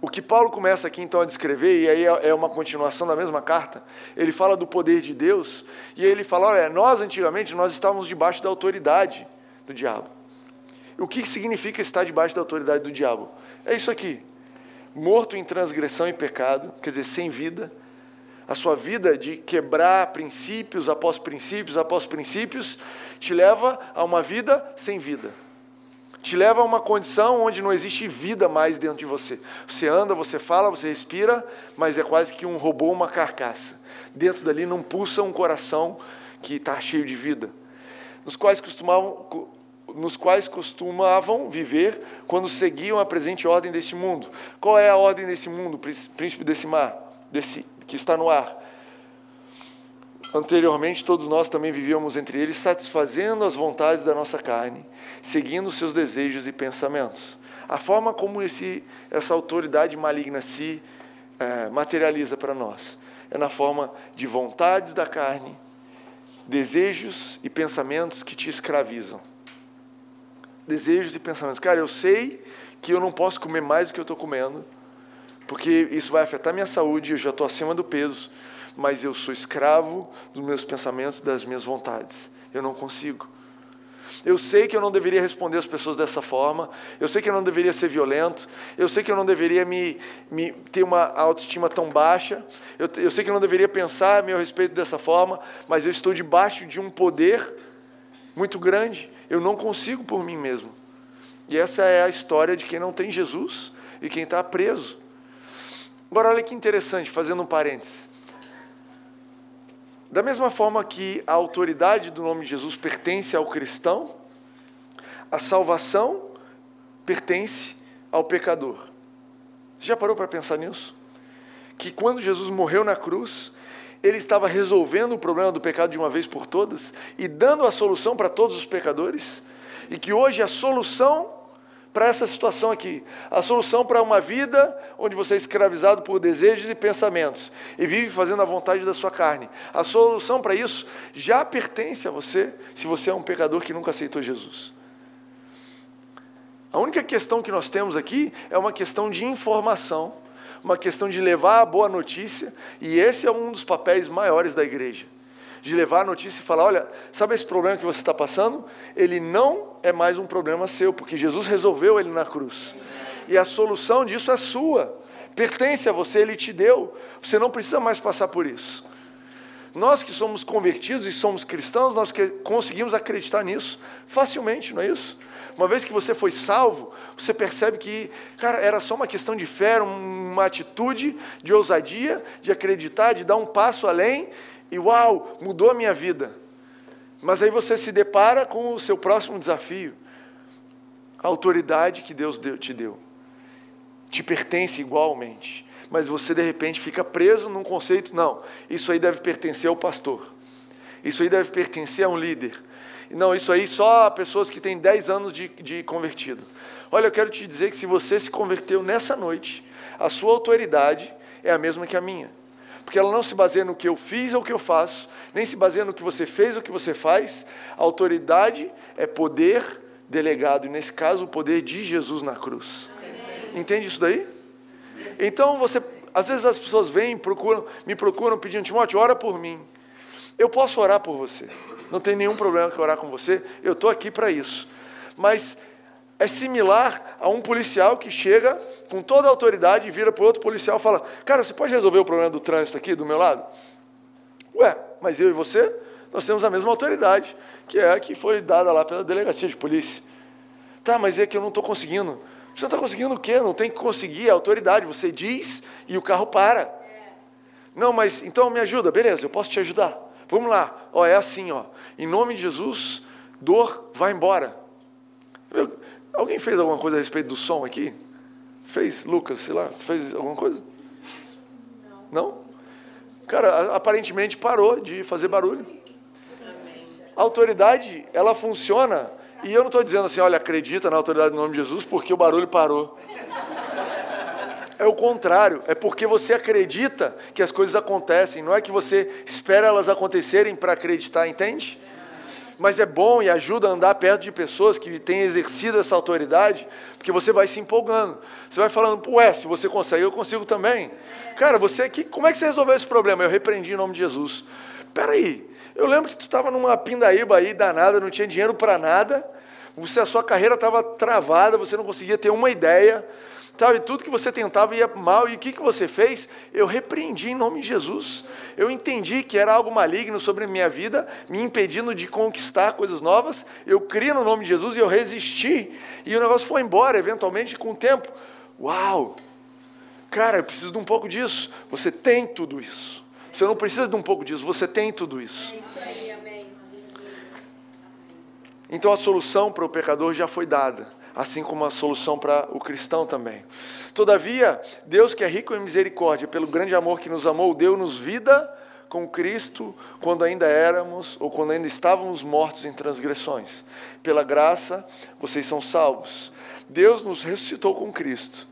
O que Paulo começa aqui então a descrever, e aí é uma continuação da mesma carta, ele fala do poder de Deus, e ele fala: olha, nós antigamente nós estávamos debaixo da autoridade do diabo. O que significa estar debaixo da autoridade do diabo? É isso aqui: morto em transgressão e pecado, quer dizer, sem vida. A sua vida de quebrar princípios após princípios após princípios te leva a uma vida sem vida te leva a uma condição onde não existe vida mais dentro de você. Você anda, você fala, você respira, mas é quase que um robô, uma carcaça. Dentro dali não pulsa um coração que está cheio de vida. Nos quais costumavam, nos quais costumavam viver quando seguiam a presente ordem deste mundo. Qual é a ordem desse mundo, príncipe desse mar, desse que está no ar? Anteriormente, todos nós também vivíamos entre eles, satisfazendo as vontades da nossa carne, seguindo seus desejos e pensamentos. A forma como esse, essa autoridade maligna se é, materializa para nós é na forma de vontades da carne, desejos e pensamentos que te escravizam. Desejos e pensamentos. Cara, eu sei que eu não posso comer mais do que eu estou comendo, porque isso vai afetar minha saúde, eu já estou acima do peso mas eu sou escravo dos meus pensamentos, das minhas vontades. Eu não consigo. Eu sei que eu não deveria responder às pessoas dessa forma. Eu sei que eu não deveria ser violento. Eu sei que eu não deveria me, me ter uma autoestima tão baixa. Eu, eu sei que eu não deveria pensar a meu respeito dessa forma. Mas eu estou debaixo de um poder muito grande. Eu não consigo por mim mesmo. E essa é a história de quem não tem Jesus e quem está preso. Agora, olha que interessante, fazendo um parênteses. Da mesma forma que a autoridade do nome de Jesus pertence ao cristão, a salvação pertence ao pecador. Você já parou para pensar nisso? Que quando Jesus morreu na cruz, ele estava resolvendo o problema do pecado de uma vez por todas e dando a solução para todos os pecadores, e que hoje a solução para essa situação aqui. A solução para uma vida onde você é escravizado por desejos e pensamentos e vive fazendo a vontade da sua carne. A solução para isso já pertence a você, se você é um pecador que nunca aceitou Jesus. A única questão que nós temos aqui é uma questão de informação, uma questão de levar a boa notícia, e esse é um dos papéis maiores da igreja de levar a notícia e falar: olha, sabe esse problema que você está passando? Ele não é mais um problema seu, porque Jesus resolveu ele na cruz. E a solução disso é sua. Pertence a você, ele te deu. Você não precisa mais passar por isso. Nós que somos convertidos e somos cristãos, nós que conseguimos acreditar nisso facilmente, não é isso? Uma vez que você foi salvo, você percebe que, cara, era só uma questão de fé, uma atitude de ousadia, de acreditar, de dar um passo além, e uau, mudou a minha vida. Mas aí você se depara com o seu próximo desafio. A autoridade que Deus te deu te pertence igualmente mas você de repente fica preso num conceito, não, isso aí deve pertencer ao pastor, isso aí deve pertencer a um líder. Não, isso aí só pessoas que têm 10 anos de, de convertido. Olha, eu quero te dizer que se você se converteu nessa noite, a sua autoridade é a mesma que a minha. Porque ela não se baseia no que eu fiz ou o que eu faço, nem se baseia no que você fez ou o que você faz. A autoridade é poder delegado, e nesse caso, o poder de Jesus na cruz. Entende isso daí? Então você, às vezes as pessoas vêm, procuram, me procuram pedindo, Timóteo, ora por mim. Eu posso orar por você. Não tem nenhum problema que orar com você. Eu estou aqui para isso. Mas é similar a um policial que chega com toda a autoridade e vira para outro policial e fala: Cara, você pode resolver o problema do trânsito aqui do meu lado? Ué, mas eu e você, nós temos a mesma autoridade, que é a que foi dada lá pela delegacia de polícia. Tá, mas é que eu não estou conseguindo. Você não está conseguindo o quê? Não tem que conseguir a autoridade. Você diz e o carro para. Não, mas então me ajuda. Beleza, eu posso te ajudar. Vamos lá. Ó, é assim, ó. Em nome de Jesus, dor, vai embora. Eu, alguém fez alguma coisa a respeito do som aqui? Fez, Lucas, sei lá, fez alguma coisa? Não? Cara, aparentemente parou de fazer barulho. A autoridade, ela funciona e eu não estou dizendo assim, olha, acredita na autoridade do nome de Jesus porque o barulho parou. É o contrário, é porque você acredita que as coisas acontecem, não é que você espera elas acontecerem para acreditar, entende? Mas é bom e ajuda a andar perto de pessoas que têm exercido essa autoridade, porque você vai se empolgando. Você vai falando, ué, se você consegue, eu consigo também. Cara, você que, como é que você resolveu esse problema? Eu repreendi em nome de Jesus. Espera aí, eu lembro que tu estava numa pindaíba aí danada, não tinha dinheiro para nada, você, a sua carreira estava travada, você não conseguia ter uma ideia, sabe? Tudo que você tentava ia mal, e o que, que você fez? Eu repreendi em nome de Jesus. Eu entendi que era algo maligno sobre a minha vida, me impedindo de conquistar coisas novas. Eu criei no nome de Jesus e eu resisti, e o negócio foi embora, eventualmente, com o tempo. Uau! Cara, eu preciso de um pouco disso. Você tem tudo isso. Você não precisa de um pouco disso, você tem tudo isso. É isso aí, amém. Então a solução para o pecador já foi dada, assim como a solução para o cristão também. Todavia, Deus que é rico em misericórdia, pelo grande amor que nos amou, deu-nos vida com Cristo quando ainda éramos ou quando ainda estávamos mortos em transgressões. Pela graça, vocês são salvos. Deus nos ressuscitou com Cristo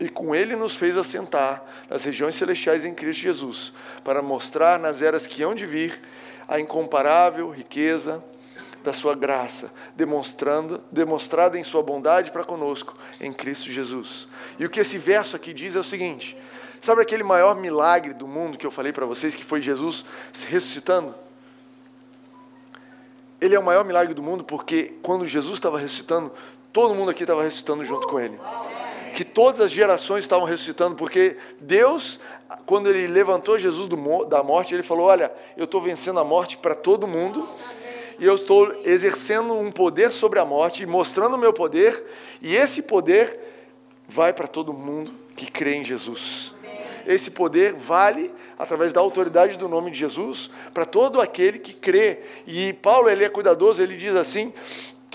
e com ele nos fez assentar nas regiões celestiais em Cristo Jesus, para mostrar nas eras que hão de vir a incomparável riqueza da sua graça, demonstrando, demonstrada em sua bondade para conosco em Cristo Jesus. E o que esse verso aqui diz é o seguinte: sabe aquele maior milagre do mundo que eu falei para vocês, que foi Jesus se ressuscitando? Ele é o maior milagre do mundo porque quando Jesus estava ressuscitando, todo mundo aqui estava ressuscitando junto com ele que todas as gerações estavam ressuscitando, porque Deus, quando Ele levantou Jesus do, da morte, Ele falou: Olha, eu estou vencendo a morte para todo mundo, e eu estou exercendo um poder sobre a morte, mostrando o meu poder, e esse poder vai para todo mundo que crê em Jesus. Esse poder vale através da autoridade do nome de Jesus para todo aquele que crê. E Paulo, ele é cuidadoso, ele diz assim: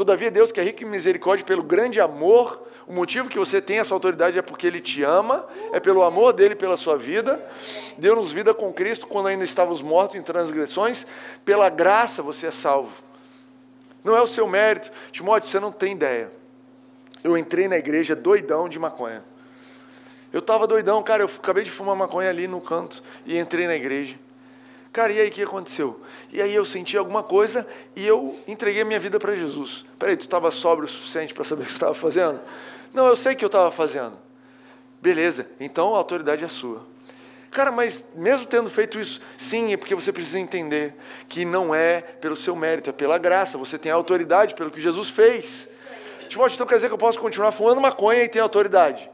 Todavia, Deus que é rico em misericórdia, pelo grande amor o motivo que você tem essa autoridade é porque Ele te ama, é pelo amor dele pela sua vida. Deu-nos vida com Cristo quando ainda estávamos mortos em transgressões. Pela graça você é salvo. Não é o seu mérito. Timóteo, você não tem ideia. Eu entrei na igreja doidão de maconha. Eu estava doidão, cara. Eu acabei de fumar maconha ali no canto e entrei na igreja. Cara, e aí o que aconteceu? E aí eu senti alguma coisa e eu entreguei minha vida para Jesus. Peraí, tu estava sóbrio o suficiente para saber o que você estava fazendo? Não, eu sei que eu estava fazendo. Beleza, então a autoridade é sua. Cara, mas mesmo tendo feito isso, sim, é porque você precisa entender que não é pelo seu mérito, é pela graça. Você tem autoridade pelo que Jesus fez. Timóteo, então quer dizer que eu posso continuar fumando maconha e ter autoridade?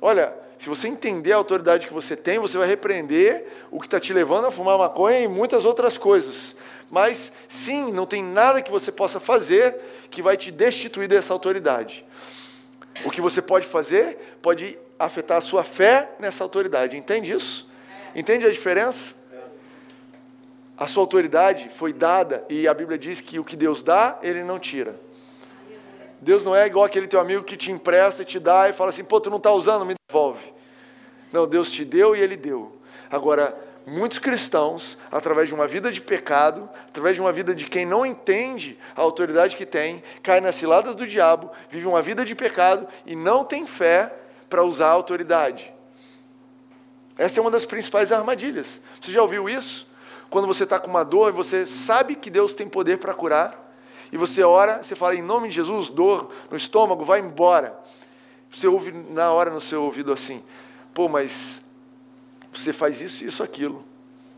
Olha, se você entender a autoridade que você tem, você vai repreender o que está te levando a fumar maconha e muitas outras coisas. Mas, sim, não tem nada que você possa fazer que vai te destituir dessa autoridade. O que você pode fazer pode afetar a sua fé nessa autoridade. Entende isso? Entende a diferença? A sua autoridade foi dada e a Bíblia diz que o que Deus dá, Ele não tira. Deus não é igual aquele teu amigo que te empresta e te dá e fala assim, pô, tu não está usando, me devolve. Não, Deus te deu e Ele deu. Agora, muitos cristãos, através de uma vida de pecado, através de uma vida de quem não entende a autoridade que tem, caem nas ciladas do diabo, vive uma vida de pecado e não tem fé para usar a autoridade. Essa é uma das principais armadilhas. Você já ouviu isso? Quando você está com uma dor, você sabe que Deus tem poder para curar, e você ora, você fala, em nome de Jesus, dor no estômago, vai embora. Você ouve na hora no seu ouvido assim, pô, mas você faz isso, isso, aquilo.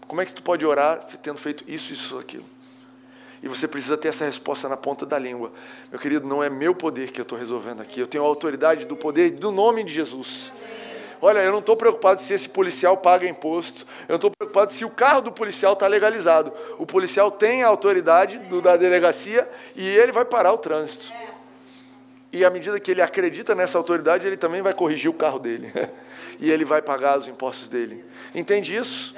Como é que tu pode orar tendo feito isso, isso, aquilo? E você precisa ter essa resposta na ponta da língua. Meu querido, não é meu poder que eu estou resolvendo aqui. Eu tenho a autoridade do poder do nome de Jesus. Olha, eu não estou preocupado se esse policial paga imposto. Eu não estou preocupado se o carro do policial está legalizado. O policial tem a autoridade do, da delegacia e ele vai parar o trânsito. E à medida que ele acredita nessa autoridade, ele também vai corrigir o carro dele. e ele vai pagar os impostos dele. Entende isso?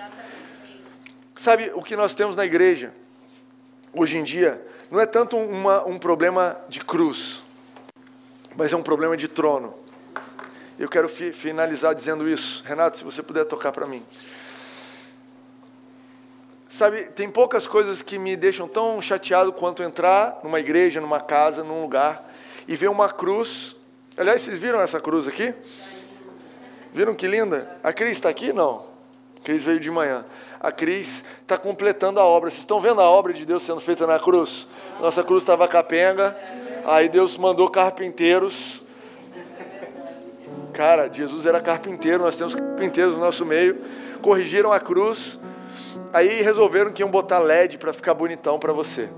Sabe, o que nós temos na igreja, hoje em dia, não é tanto uma, um problema de cruz, mas é um problema de trono. Eu quero fi finalizar dizendo isso. Renato, se você puder tocar para mim. Sabe, tem poucas coisas que me deixam tão chateado quanto entrar numa igreja, numa casa, num lugar e ver uma cruz. Aliás, vocês viram essa cruz aqui? Viram que linda? A Cris está aqui? Não. A Cris veio de manhã. A Cris está completando a obra. Vocês estão vendo a obra de Deus sendo feita na cruz? Nossa cruz estava capenga. Aí Deus mandou carpinteiros Cara, Jesus era carpinteiro, nós temos carpinteiros no nosso meio. Corrigiram a cruz, aí resolveram que iam botar LED para ficar bonitão para você.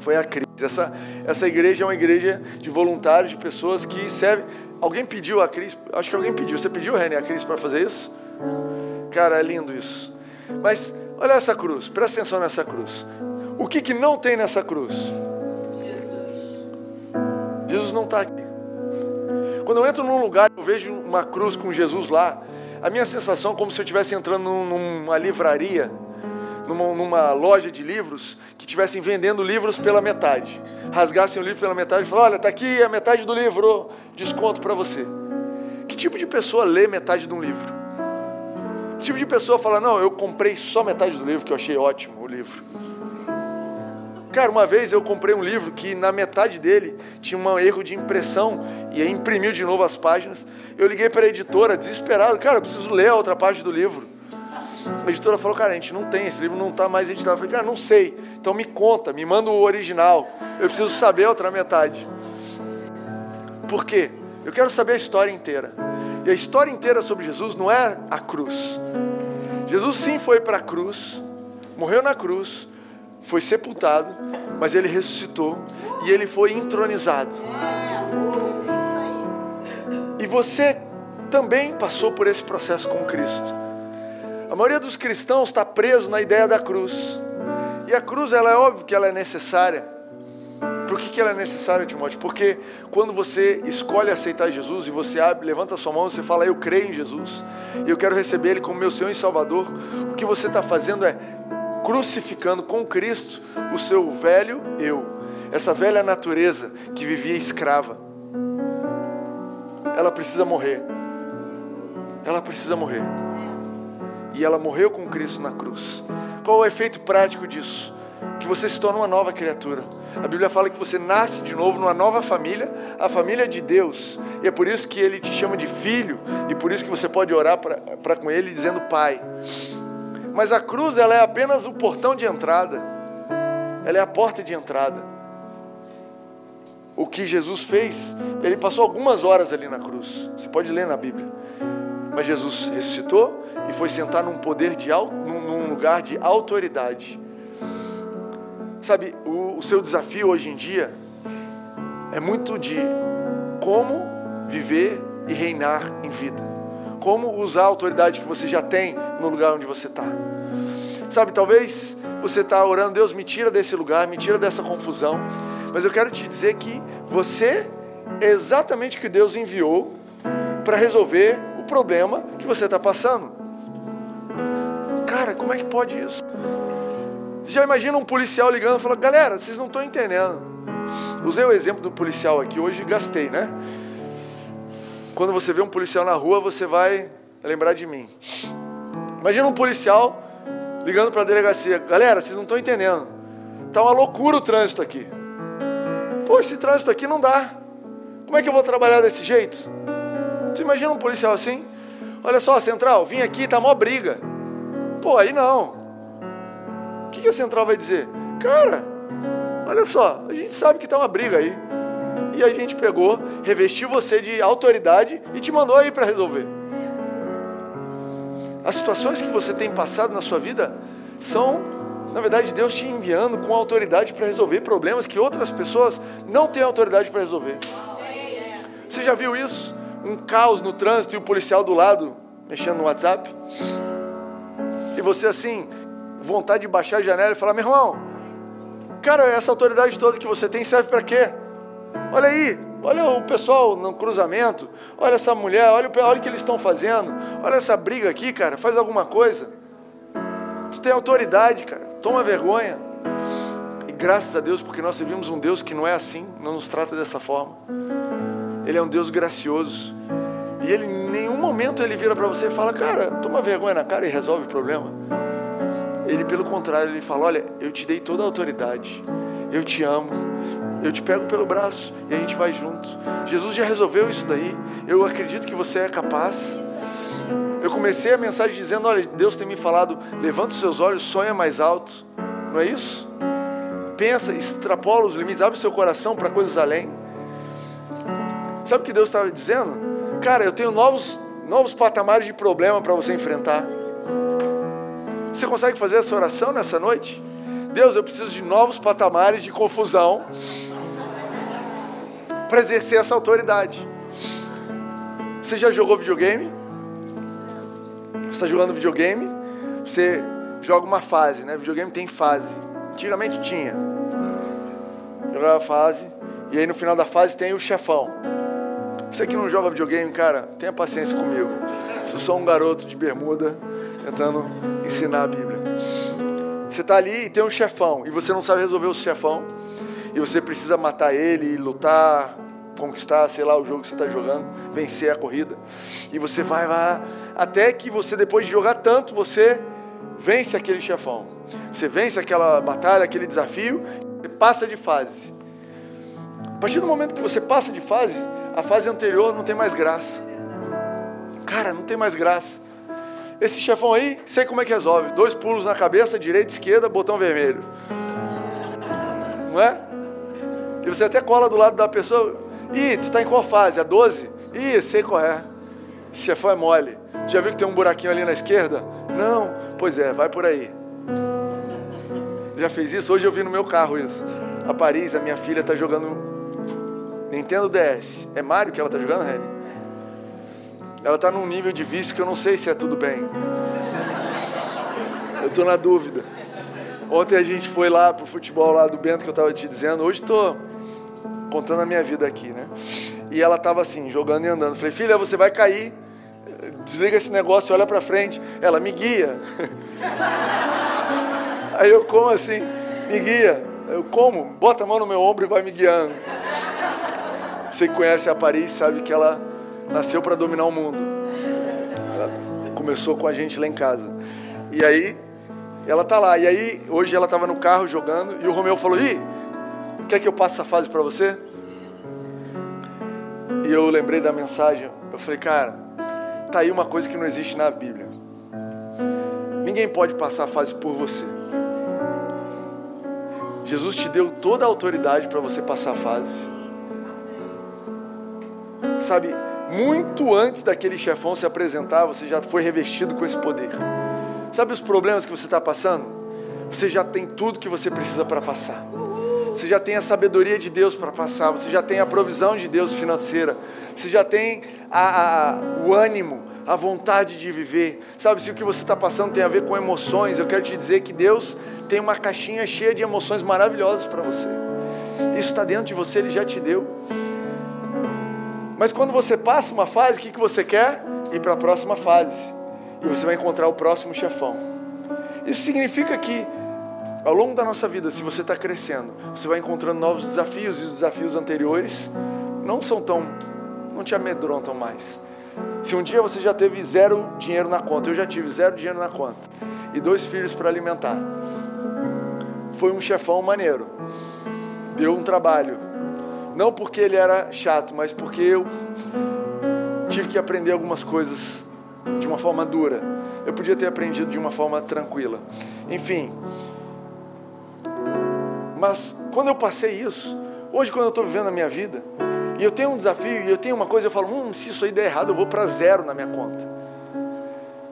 Foi a crise. Essa, essa igreja é uma igreja de voluntários, de pessoas que servem. Alguém pediu a Cris? Acho que alguém pediu. Você pediu, René, a Cris para fazer isso? Cara, é lindo isso. Mas olha essa cruz, presta atenção nessa cruz. O que, que não tem nessa cruz? Jesus não está aqui. Quando eu entro num lugar, eu vejo uma cruz com Jesus lá, a minha sensação é como se eu estivesse entrando numa livraria, numa, numa loja de livros, que estivessem vendendo livros pela metade. Rasgassem o livro pela metade e falaram: olha, está aqui a metade do livro, desconto para você. Que tipo de pessoa lê metade de um livro? Que tipo de pessoa fala: não, eu comprei só metade do livro, que eu achei ótimo o livro. Cara, uma vez eu comprei um livro que na metade dele tinha um erro de impressão e aí imprimiu de novo as páginas. Eu liguei para a editora, desesperado, cara, eu preciso ler a outra parte do livro. A editora falou, cara, a gente não tem, esse livro não está mais editado. Eu falei, cara, não sei, então me conta, me manda o original. Eu preciso saber a outra metade. Por quê? Eu quero saber a história inteira. E a história inteira sobre Jesus não é a cruz. Jesus sim foi para a cruz, morreu na cruz, foi sepultado, mas ele ressuscitou e ele foi entronizado. E você também passou por esse processo com Cristo. A maioria dos cristãos está preso na ideia da cruz. E a cruz, ela é óbvio que ela é necessária. Por que, que ela é necessária, Timóteo? Porque quando você escolhe aceitar Jesus e você abre, levanta a sua mão e você fala, eu creio em Jesus, e eu quero receber Ele como meu Senhor e Salvador, o que você está fazendo é crucificando com Cristo o seu velho eu, essa velha natureza que vivia escrava. Ela precisa morrer. Ela precisa morrer. E ela morreu com Cristo na cruz. Qual o efeito prático disso? Que você se torna uma nova criatura. A Bíblia fala que você nasce de novo numa nova família, a família de Deus. E é por isso que ele te chama de filho, e por isso que você pode orar para com ele dizendo pai. Mas a cruz ela é apenas o portão de entrada. Ela é a porta de entrada. O que Jesus fez, ele passou algumas horas ali na cruz. Você pode ler na Bíblia. Mas Jesus ressuscitou e foi sentar num poder de num lugar de autoridade. Sabe, o, o seu desafio hoje em dia é muito de como viver e reinar em vida. Como usar a autoridade que você já tem no lugar onde você está. Sabe, talvez você está orando, Deus, me tira desse lugar, me tira dessa confusão. Mas eu quero te dizer que você é exatamente o que Deus enviou para resolver o problema que você está passando. Cara, como é que pode isso? Você já imagina um policial ligando e falando, galera, vocês não estão entendendo. Usei o exemplo do policial aqui hoje gastei, né? Quando você vê um policial na rua, você vai lembrar de mim. Imagina um policial ligando para a delegacia. Galera, vocês não estão entendendo. Tá uma loucura o trânsito aqui. Pô, esse trânsito aqui não dá. Como é que eu vou trabalhar desse jeito? Você imagina um policial assim? Olha só, central, vim aqui, tá mó briga. Pô, aí não. O que, que a central vai dizer? Cara, olha só, a gente sabe que tá uma briga aí. E a gente pegou, revestiu você de autoridade e te mandou aí para resolver. As situações que você tem passado na sua vida são, na verdade, Deus te enviando com autoridade para resolver problemas que outras pessoas não têm autoridade para resolver. Você já viu isso? Um caos no trânsito e o policial do lado mexendo no WhatsApp? E você assim, vontade de baixar a janela e falar: meu irmão, cara, essa autoridade toda que você tem serve para quê? Olha aí, olha o pessoal no cruzamento, olha essa mulher, olha, olha o que eles estão fazendo, olha essa briga aqui, cara, faz alguma coisa. Tu tem autoridade, cara, toma vergonha. E graças a Deus, porque nós servimos um Deus que não é assim, não nos trata dessa forma. Ele é um Deus gracioso. E ele em nenhum momento ele vira para você e fala, cara, toma vergonha na cara e resolve o problema. Ele, pelo contrário, ele fala: Olha, eu te dei toda a autoridade, eu te amo, eu te pego pelo braço e a gente vai junto. Jesus já resolveu isso daí. Eu acredito que você é capaz. Eu comecei a mensagem dizendo: Olha, Deus tem me falado, levanta os seus olhos, sonha mais alto. Não é isso? Pensa, extrapola os limites, abre seu coração para coisas além. Sabe o que Deus estava dizendo? Cara, eu tenho novos, novos patamares de problema para você enfrentar. Você consegue fazer essa oração nessa noite? Deus, eu preciso de novos patamares de confusão para exercer essa autoridade. Você já jogou videogame? Você está jogando videogame? Você joga uma fase, né? Videogame tem fase. Antigamente tinha. Jogava fase. E aí no final da fase tem o chefão. Você que não joga videogame, cara, tenha paciência comigo. Sou um garoto de bermuda tentando ensinar a Bíblia. Você está ali e tem um chefão, e você não sabe resolver o chefão, e você precisa matar ele, lutar, conquistar, sei lá, o jogo que você está jogando, vencer a corrida. E você vai, vai, até que você, depois de jogar tanto, você vence aquele chefão. Você vence aquela batalha, aquele desafio, você passa de fase. A partir do momento que você passa de fase, a fase anterior não tem mais graça. Cara, não tem mais graça. Esse chefão aí, sei como é que resolve. Dois pulos na cabeça, direita, esquerda, botão vermelho. Não é? E você até cola do lado da pessoa. Ih, tu está em qual fase? A 12? Ih, sei qual é. Esse chefão é mole. Já viu que tem um buraquinho ali na esquerda? Não. Pois é, vai por aí. Já fez isso? Hoje eu vi no meu carro isso. A Paris, a minha filha, está jogando Nintendo DS. É Mario que ela está jogando, Reni? Ela está num nível de vício que eu não sei se é tudo bem. Eu estou na dúvida. Ontem a gente foi lá pro futebol lá do Bento que eu estava te dizendo. Hoje estou contando a minha vida aqui, né? E ela estava assim, jogando e andando. Falei, filha, você vai cair. Desliga esse negócio e olha para frente. Ela, me guia. Aí eu, como assim? Me guia. Eu, como? Bota a mão no meu ombro e vai me guiando. Você que conhece a Paris sabe que ela nasceu para dominar o mundo. Ela começou com a gente lá em casa. E aí, ela tá lá. E aí, hoje ela estava no carro jogando e o Romeu falou: Ih, quer que eu passe essa fase para você? E eu lembrei da mensagem. Eu falei, cara, tá aí uma coisa que não existe na Bíblia. Ninguém pode passar a fase por você. Jesus te deu toda a autoridade para você passar a fase. Sabe, muito antes daquele chefão se apresentar, você já foi revestido com esse poder. Sabe os problemas que você está passando? Você já tem tudo que você precisa para passar. você já tem a sabedoria de Deus para passar, você já tem a provisão de Deus financeira, você já tem a, a, o ânimo, a vontade de viver. Sabe, se o que você está passando tem a ver com emoções, eu quero te dizer que Deus tem uma caixinha cheia de emoções maravilhosas para você. Isso está dentro de você, Ele já te deu. Mas quando você passa uma fase, o que, que você quer? Ir para a próxima fase. E você vai encontrar o próximo chefão. Isso significa que ao longo da nossa vida, se você está crescendo, você vai encontrando novos desafios e os desafios anteriores não são tão, não te amedrontam mais. Se um dia você já teve zero dinheiro na conta, eu já tive zero dinheiro na conta e dois filhos para alimentar, foi um chefão maneiro, deu um trabalho, não porque ele era chato, mas porque eu tive que aprender algumas coisas de uma forma dura. Eu podia ter aprendido de uma forma tranquila. Enfim, mas quando eu passei isso, hoje quando eu estou vivendo a minha vida, e eu tenho um desafio, e eu tenho uma coisa, eu falo, hum, se isso aí der errado, eu vou para zero na minha conta.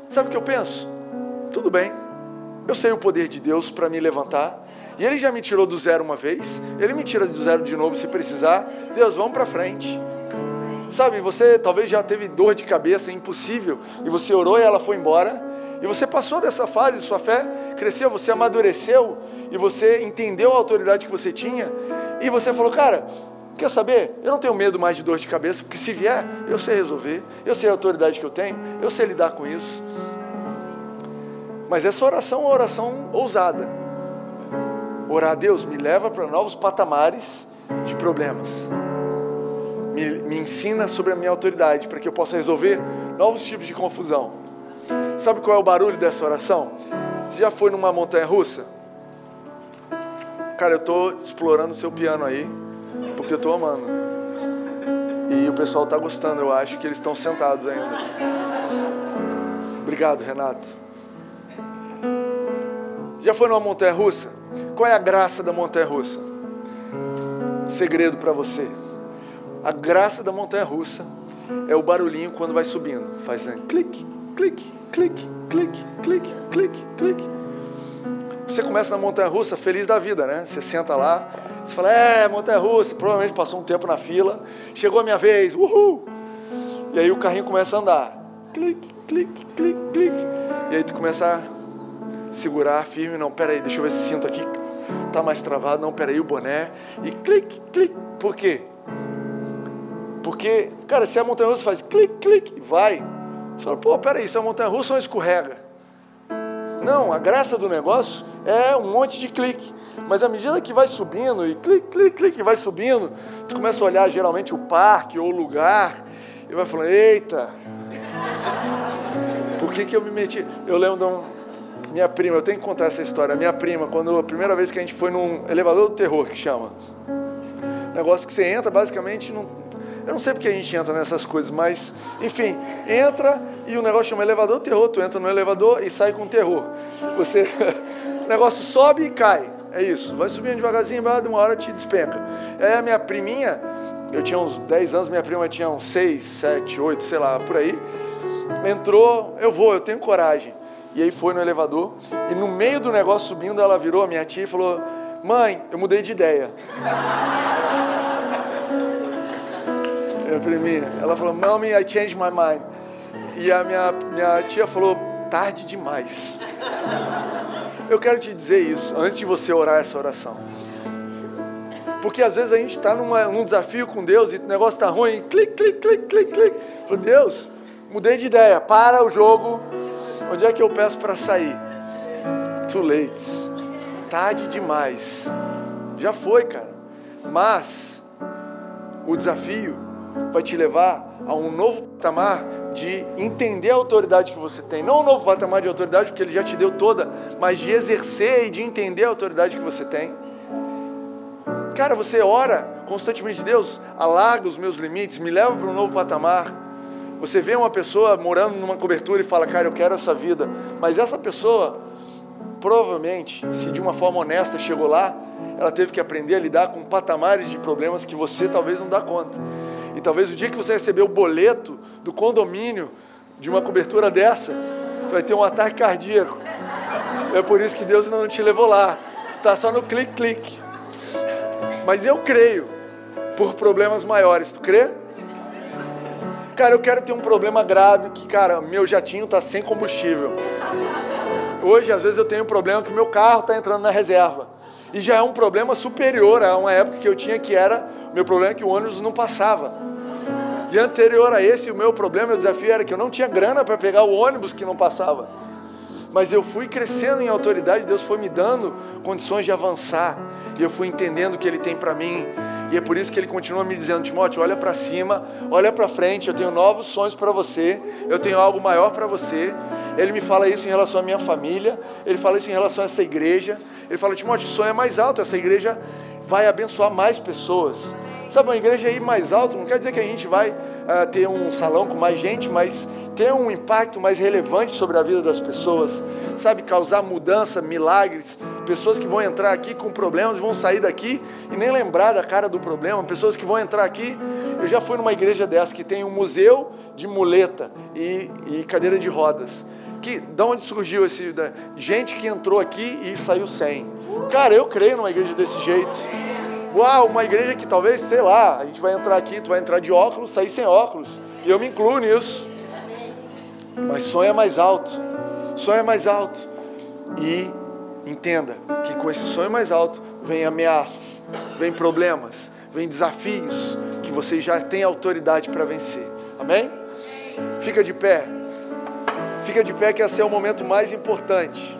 Sabe o que eu penso? Tudo bem, eu sei o poder de Deus para me levantar, e Ele já me tirou do zero uma vez, Ele me tira do zero de novo se precisar. Deus, vamos para frente. Sabe, você talvez já teve dor de cabeça impossível, e você orou e ela foi embora, e você passou dessa fase, sua fé cresceu, você amadureceu, e você entendeu a autoridade que você tinha, e você falou, cara, quer saber? Eu não tenho medo mais de dor de cabeça, porque se vier, eu sei resolver, eu sei a autoridade que eu tenho, eu sei lidar com isso. Mas essa oração é uma oração ousada. Orar a Deus me leva para novos patamares de problemas. Me, me ensina sobre a minha autoridade, para que eu possa resolver novos tipos de confusão. Sabe qual é o barulho dessa oração? Você já foi numa montanha russa? Cara, eu estou explorando o seu piano aí, porque eu estou amando. E o pessoal está gostando, eu acho que eles estão sentados ainda. Obrigado, Renato. Já foi numa montanha russa? Qual é a graça da montanha russa? Segredo para você. A graça da montanha russa é o barulhinho quando vai subindo. Faz um clique, clique, clique, clique, clique, clique, clique. Você começa na montanha russa feliz da vida, né? Você senta lá, você fala, é, montanha russa, provavelmente passou um tempo na fila, chegou a minha vez, uhul! E aí o carrinho começa a andar. Clique, clique, clique, clique. E aí tu começa a segurar firme, não, peraí, deixa eu ver se cinto aqui tá mais travado, não, peraí, o boné. E clique, clique. Por quê? Porque, cara, se a montanha russa faz clique, clique, vai. Você fala, pô, peraí, isso é montanha russa ou uma escorrega? Não, a graça do negócio é um monte de clique. Mas à medida que vai subindo, e clique, clique, clique, vai subindo, tu começa a olhar geralmente o parque ou o lugar, e vai falando, eita, por que, que eu me meti? Eu lembro de um, minha prima, eu tenho que contar essa história. Minha prima, quando a primeira vez que a gente foi num elevador do terror, que chama. Negócio que você entra basicamente num, eu não sei porque a gente entra nessas coisas, mas, enfim, entra e o negócio chama elevador terror. Tu entra no elevador e sai com terror. Você, o negócio sobe e cai. É isso. Vai subindo devagarzinho, de uma hora te despenca. Aí a minha priminha, eu tinha uns 10 anos, minha prima tinha uns 6, 7, 8, sei lá, por aí. Entrou, eu vou, eu tenho coragem. E aí foi no elevador, e no meio do negócio subindo, ela virou a minha tia e falou: Mãe, eu mudei de ideia minha priminha. Ela falou, Mommy, I changed my mind. E a minha, minha tia falou, tarde demais. Eu quero te dizer isso, antes de você orar essa oração. Porque às vezes a gente está num desafio com Deus e o negócio está ruim, clique, clique, clique, clique, clique. Falei, Deus, mudei de ideia, para o jogo. Onde é que eu peço para sair? Too late. Tarde demais. Já foi, cara. Mas o desafio vai te levar a um novo patamar de entender a autoridade que você tem. Não um novo patamar de autoridade, porque ele já te deu toda, mas de exercer e de entender a autoridade que você tem. Cara, você ora constantemente, Deus, alarga os meus limites, me leva para um novo patamar. Você vê uma pessoa morando numa cobertura e fala, cara, eu quero essa vida. Mas essa pessoa, provavelmente, se de uma forma honesta chegou lá, ela teve que aprender a lidar com patamares de problemas que você talvez não dá conta. E talvez o dia que você receber o boleto do condomínio de uma cobertura dessa, você vai ter um ataque cardíaco. É por isso que Deus não te levou lá. Está só no clique-clique. Mas eu creio por problemas maiores. Tu crê? Cara, eu quero ter um problema grave que, cara, meu jatinho tá sem combustível. Hoje, às vezes, eu tenho um problema que meu carro tá entrando na reserva. E já é um problema superior a uma época que eu tinha que era, meu problema é que o ônibus não passava. E anterior a esse, o meu problema, o desafio era que eu não tinha grana para pegar o ônibus que não passava. Mas eu fui crescendo em autoridade, Deus foi me dando condições de avançar. E eu fui entendendo o que Ele tem para mim. E é por isso que Ele continua me dizendo: Timóteo, olha para cima, olha para frente. Eu tenho novos sonhos para você. Eu tenho algo maior para você. Ele me fala isso em relação à minha família. Ele fala isso em relação a essa igreja. Ele fala: Timóteo, o sonho é mais alto. Essa igreja vai abençoar mais pessoas. Sabe, uma igreja ir mais alto não quer dizer que a gente vai uh, ter um salão com mais gente, mas ter um impacto mais relevante sobre a vida das pessoas, sabe, causar mudança, milagres, pessoas que vão entrar aqui com problemas e vão sair daqui e nem lembrar da cara do problema, pessoas que vão entrar aqui. Eu já fui numa igreja dessa que tem um museu de muleta e, e cadeira de rodas. Que, da onde surgiu esse. Da, gente que entrou aqui e saiu sem. Cara, eu creio numa igreja desse jeito. Uau, uma igreja que talvez, sei lá, a gente vai entrar aqui, tu vai entrar de óculos, sair sem óculos. E eu me incluo nisso. Mas sonha mais alto. Sonha mais alto. E entenda que com esse sonho mais alto vem ameaças, vem problemas, vem desafios que você já tem autoridade para vencer. Amém? Fica de pé. Fica de pé que esse é o momento mais importante.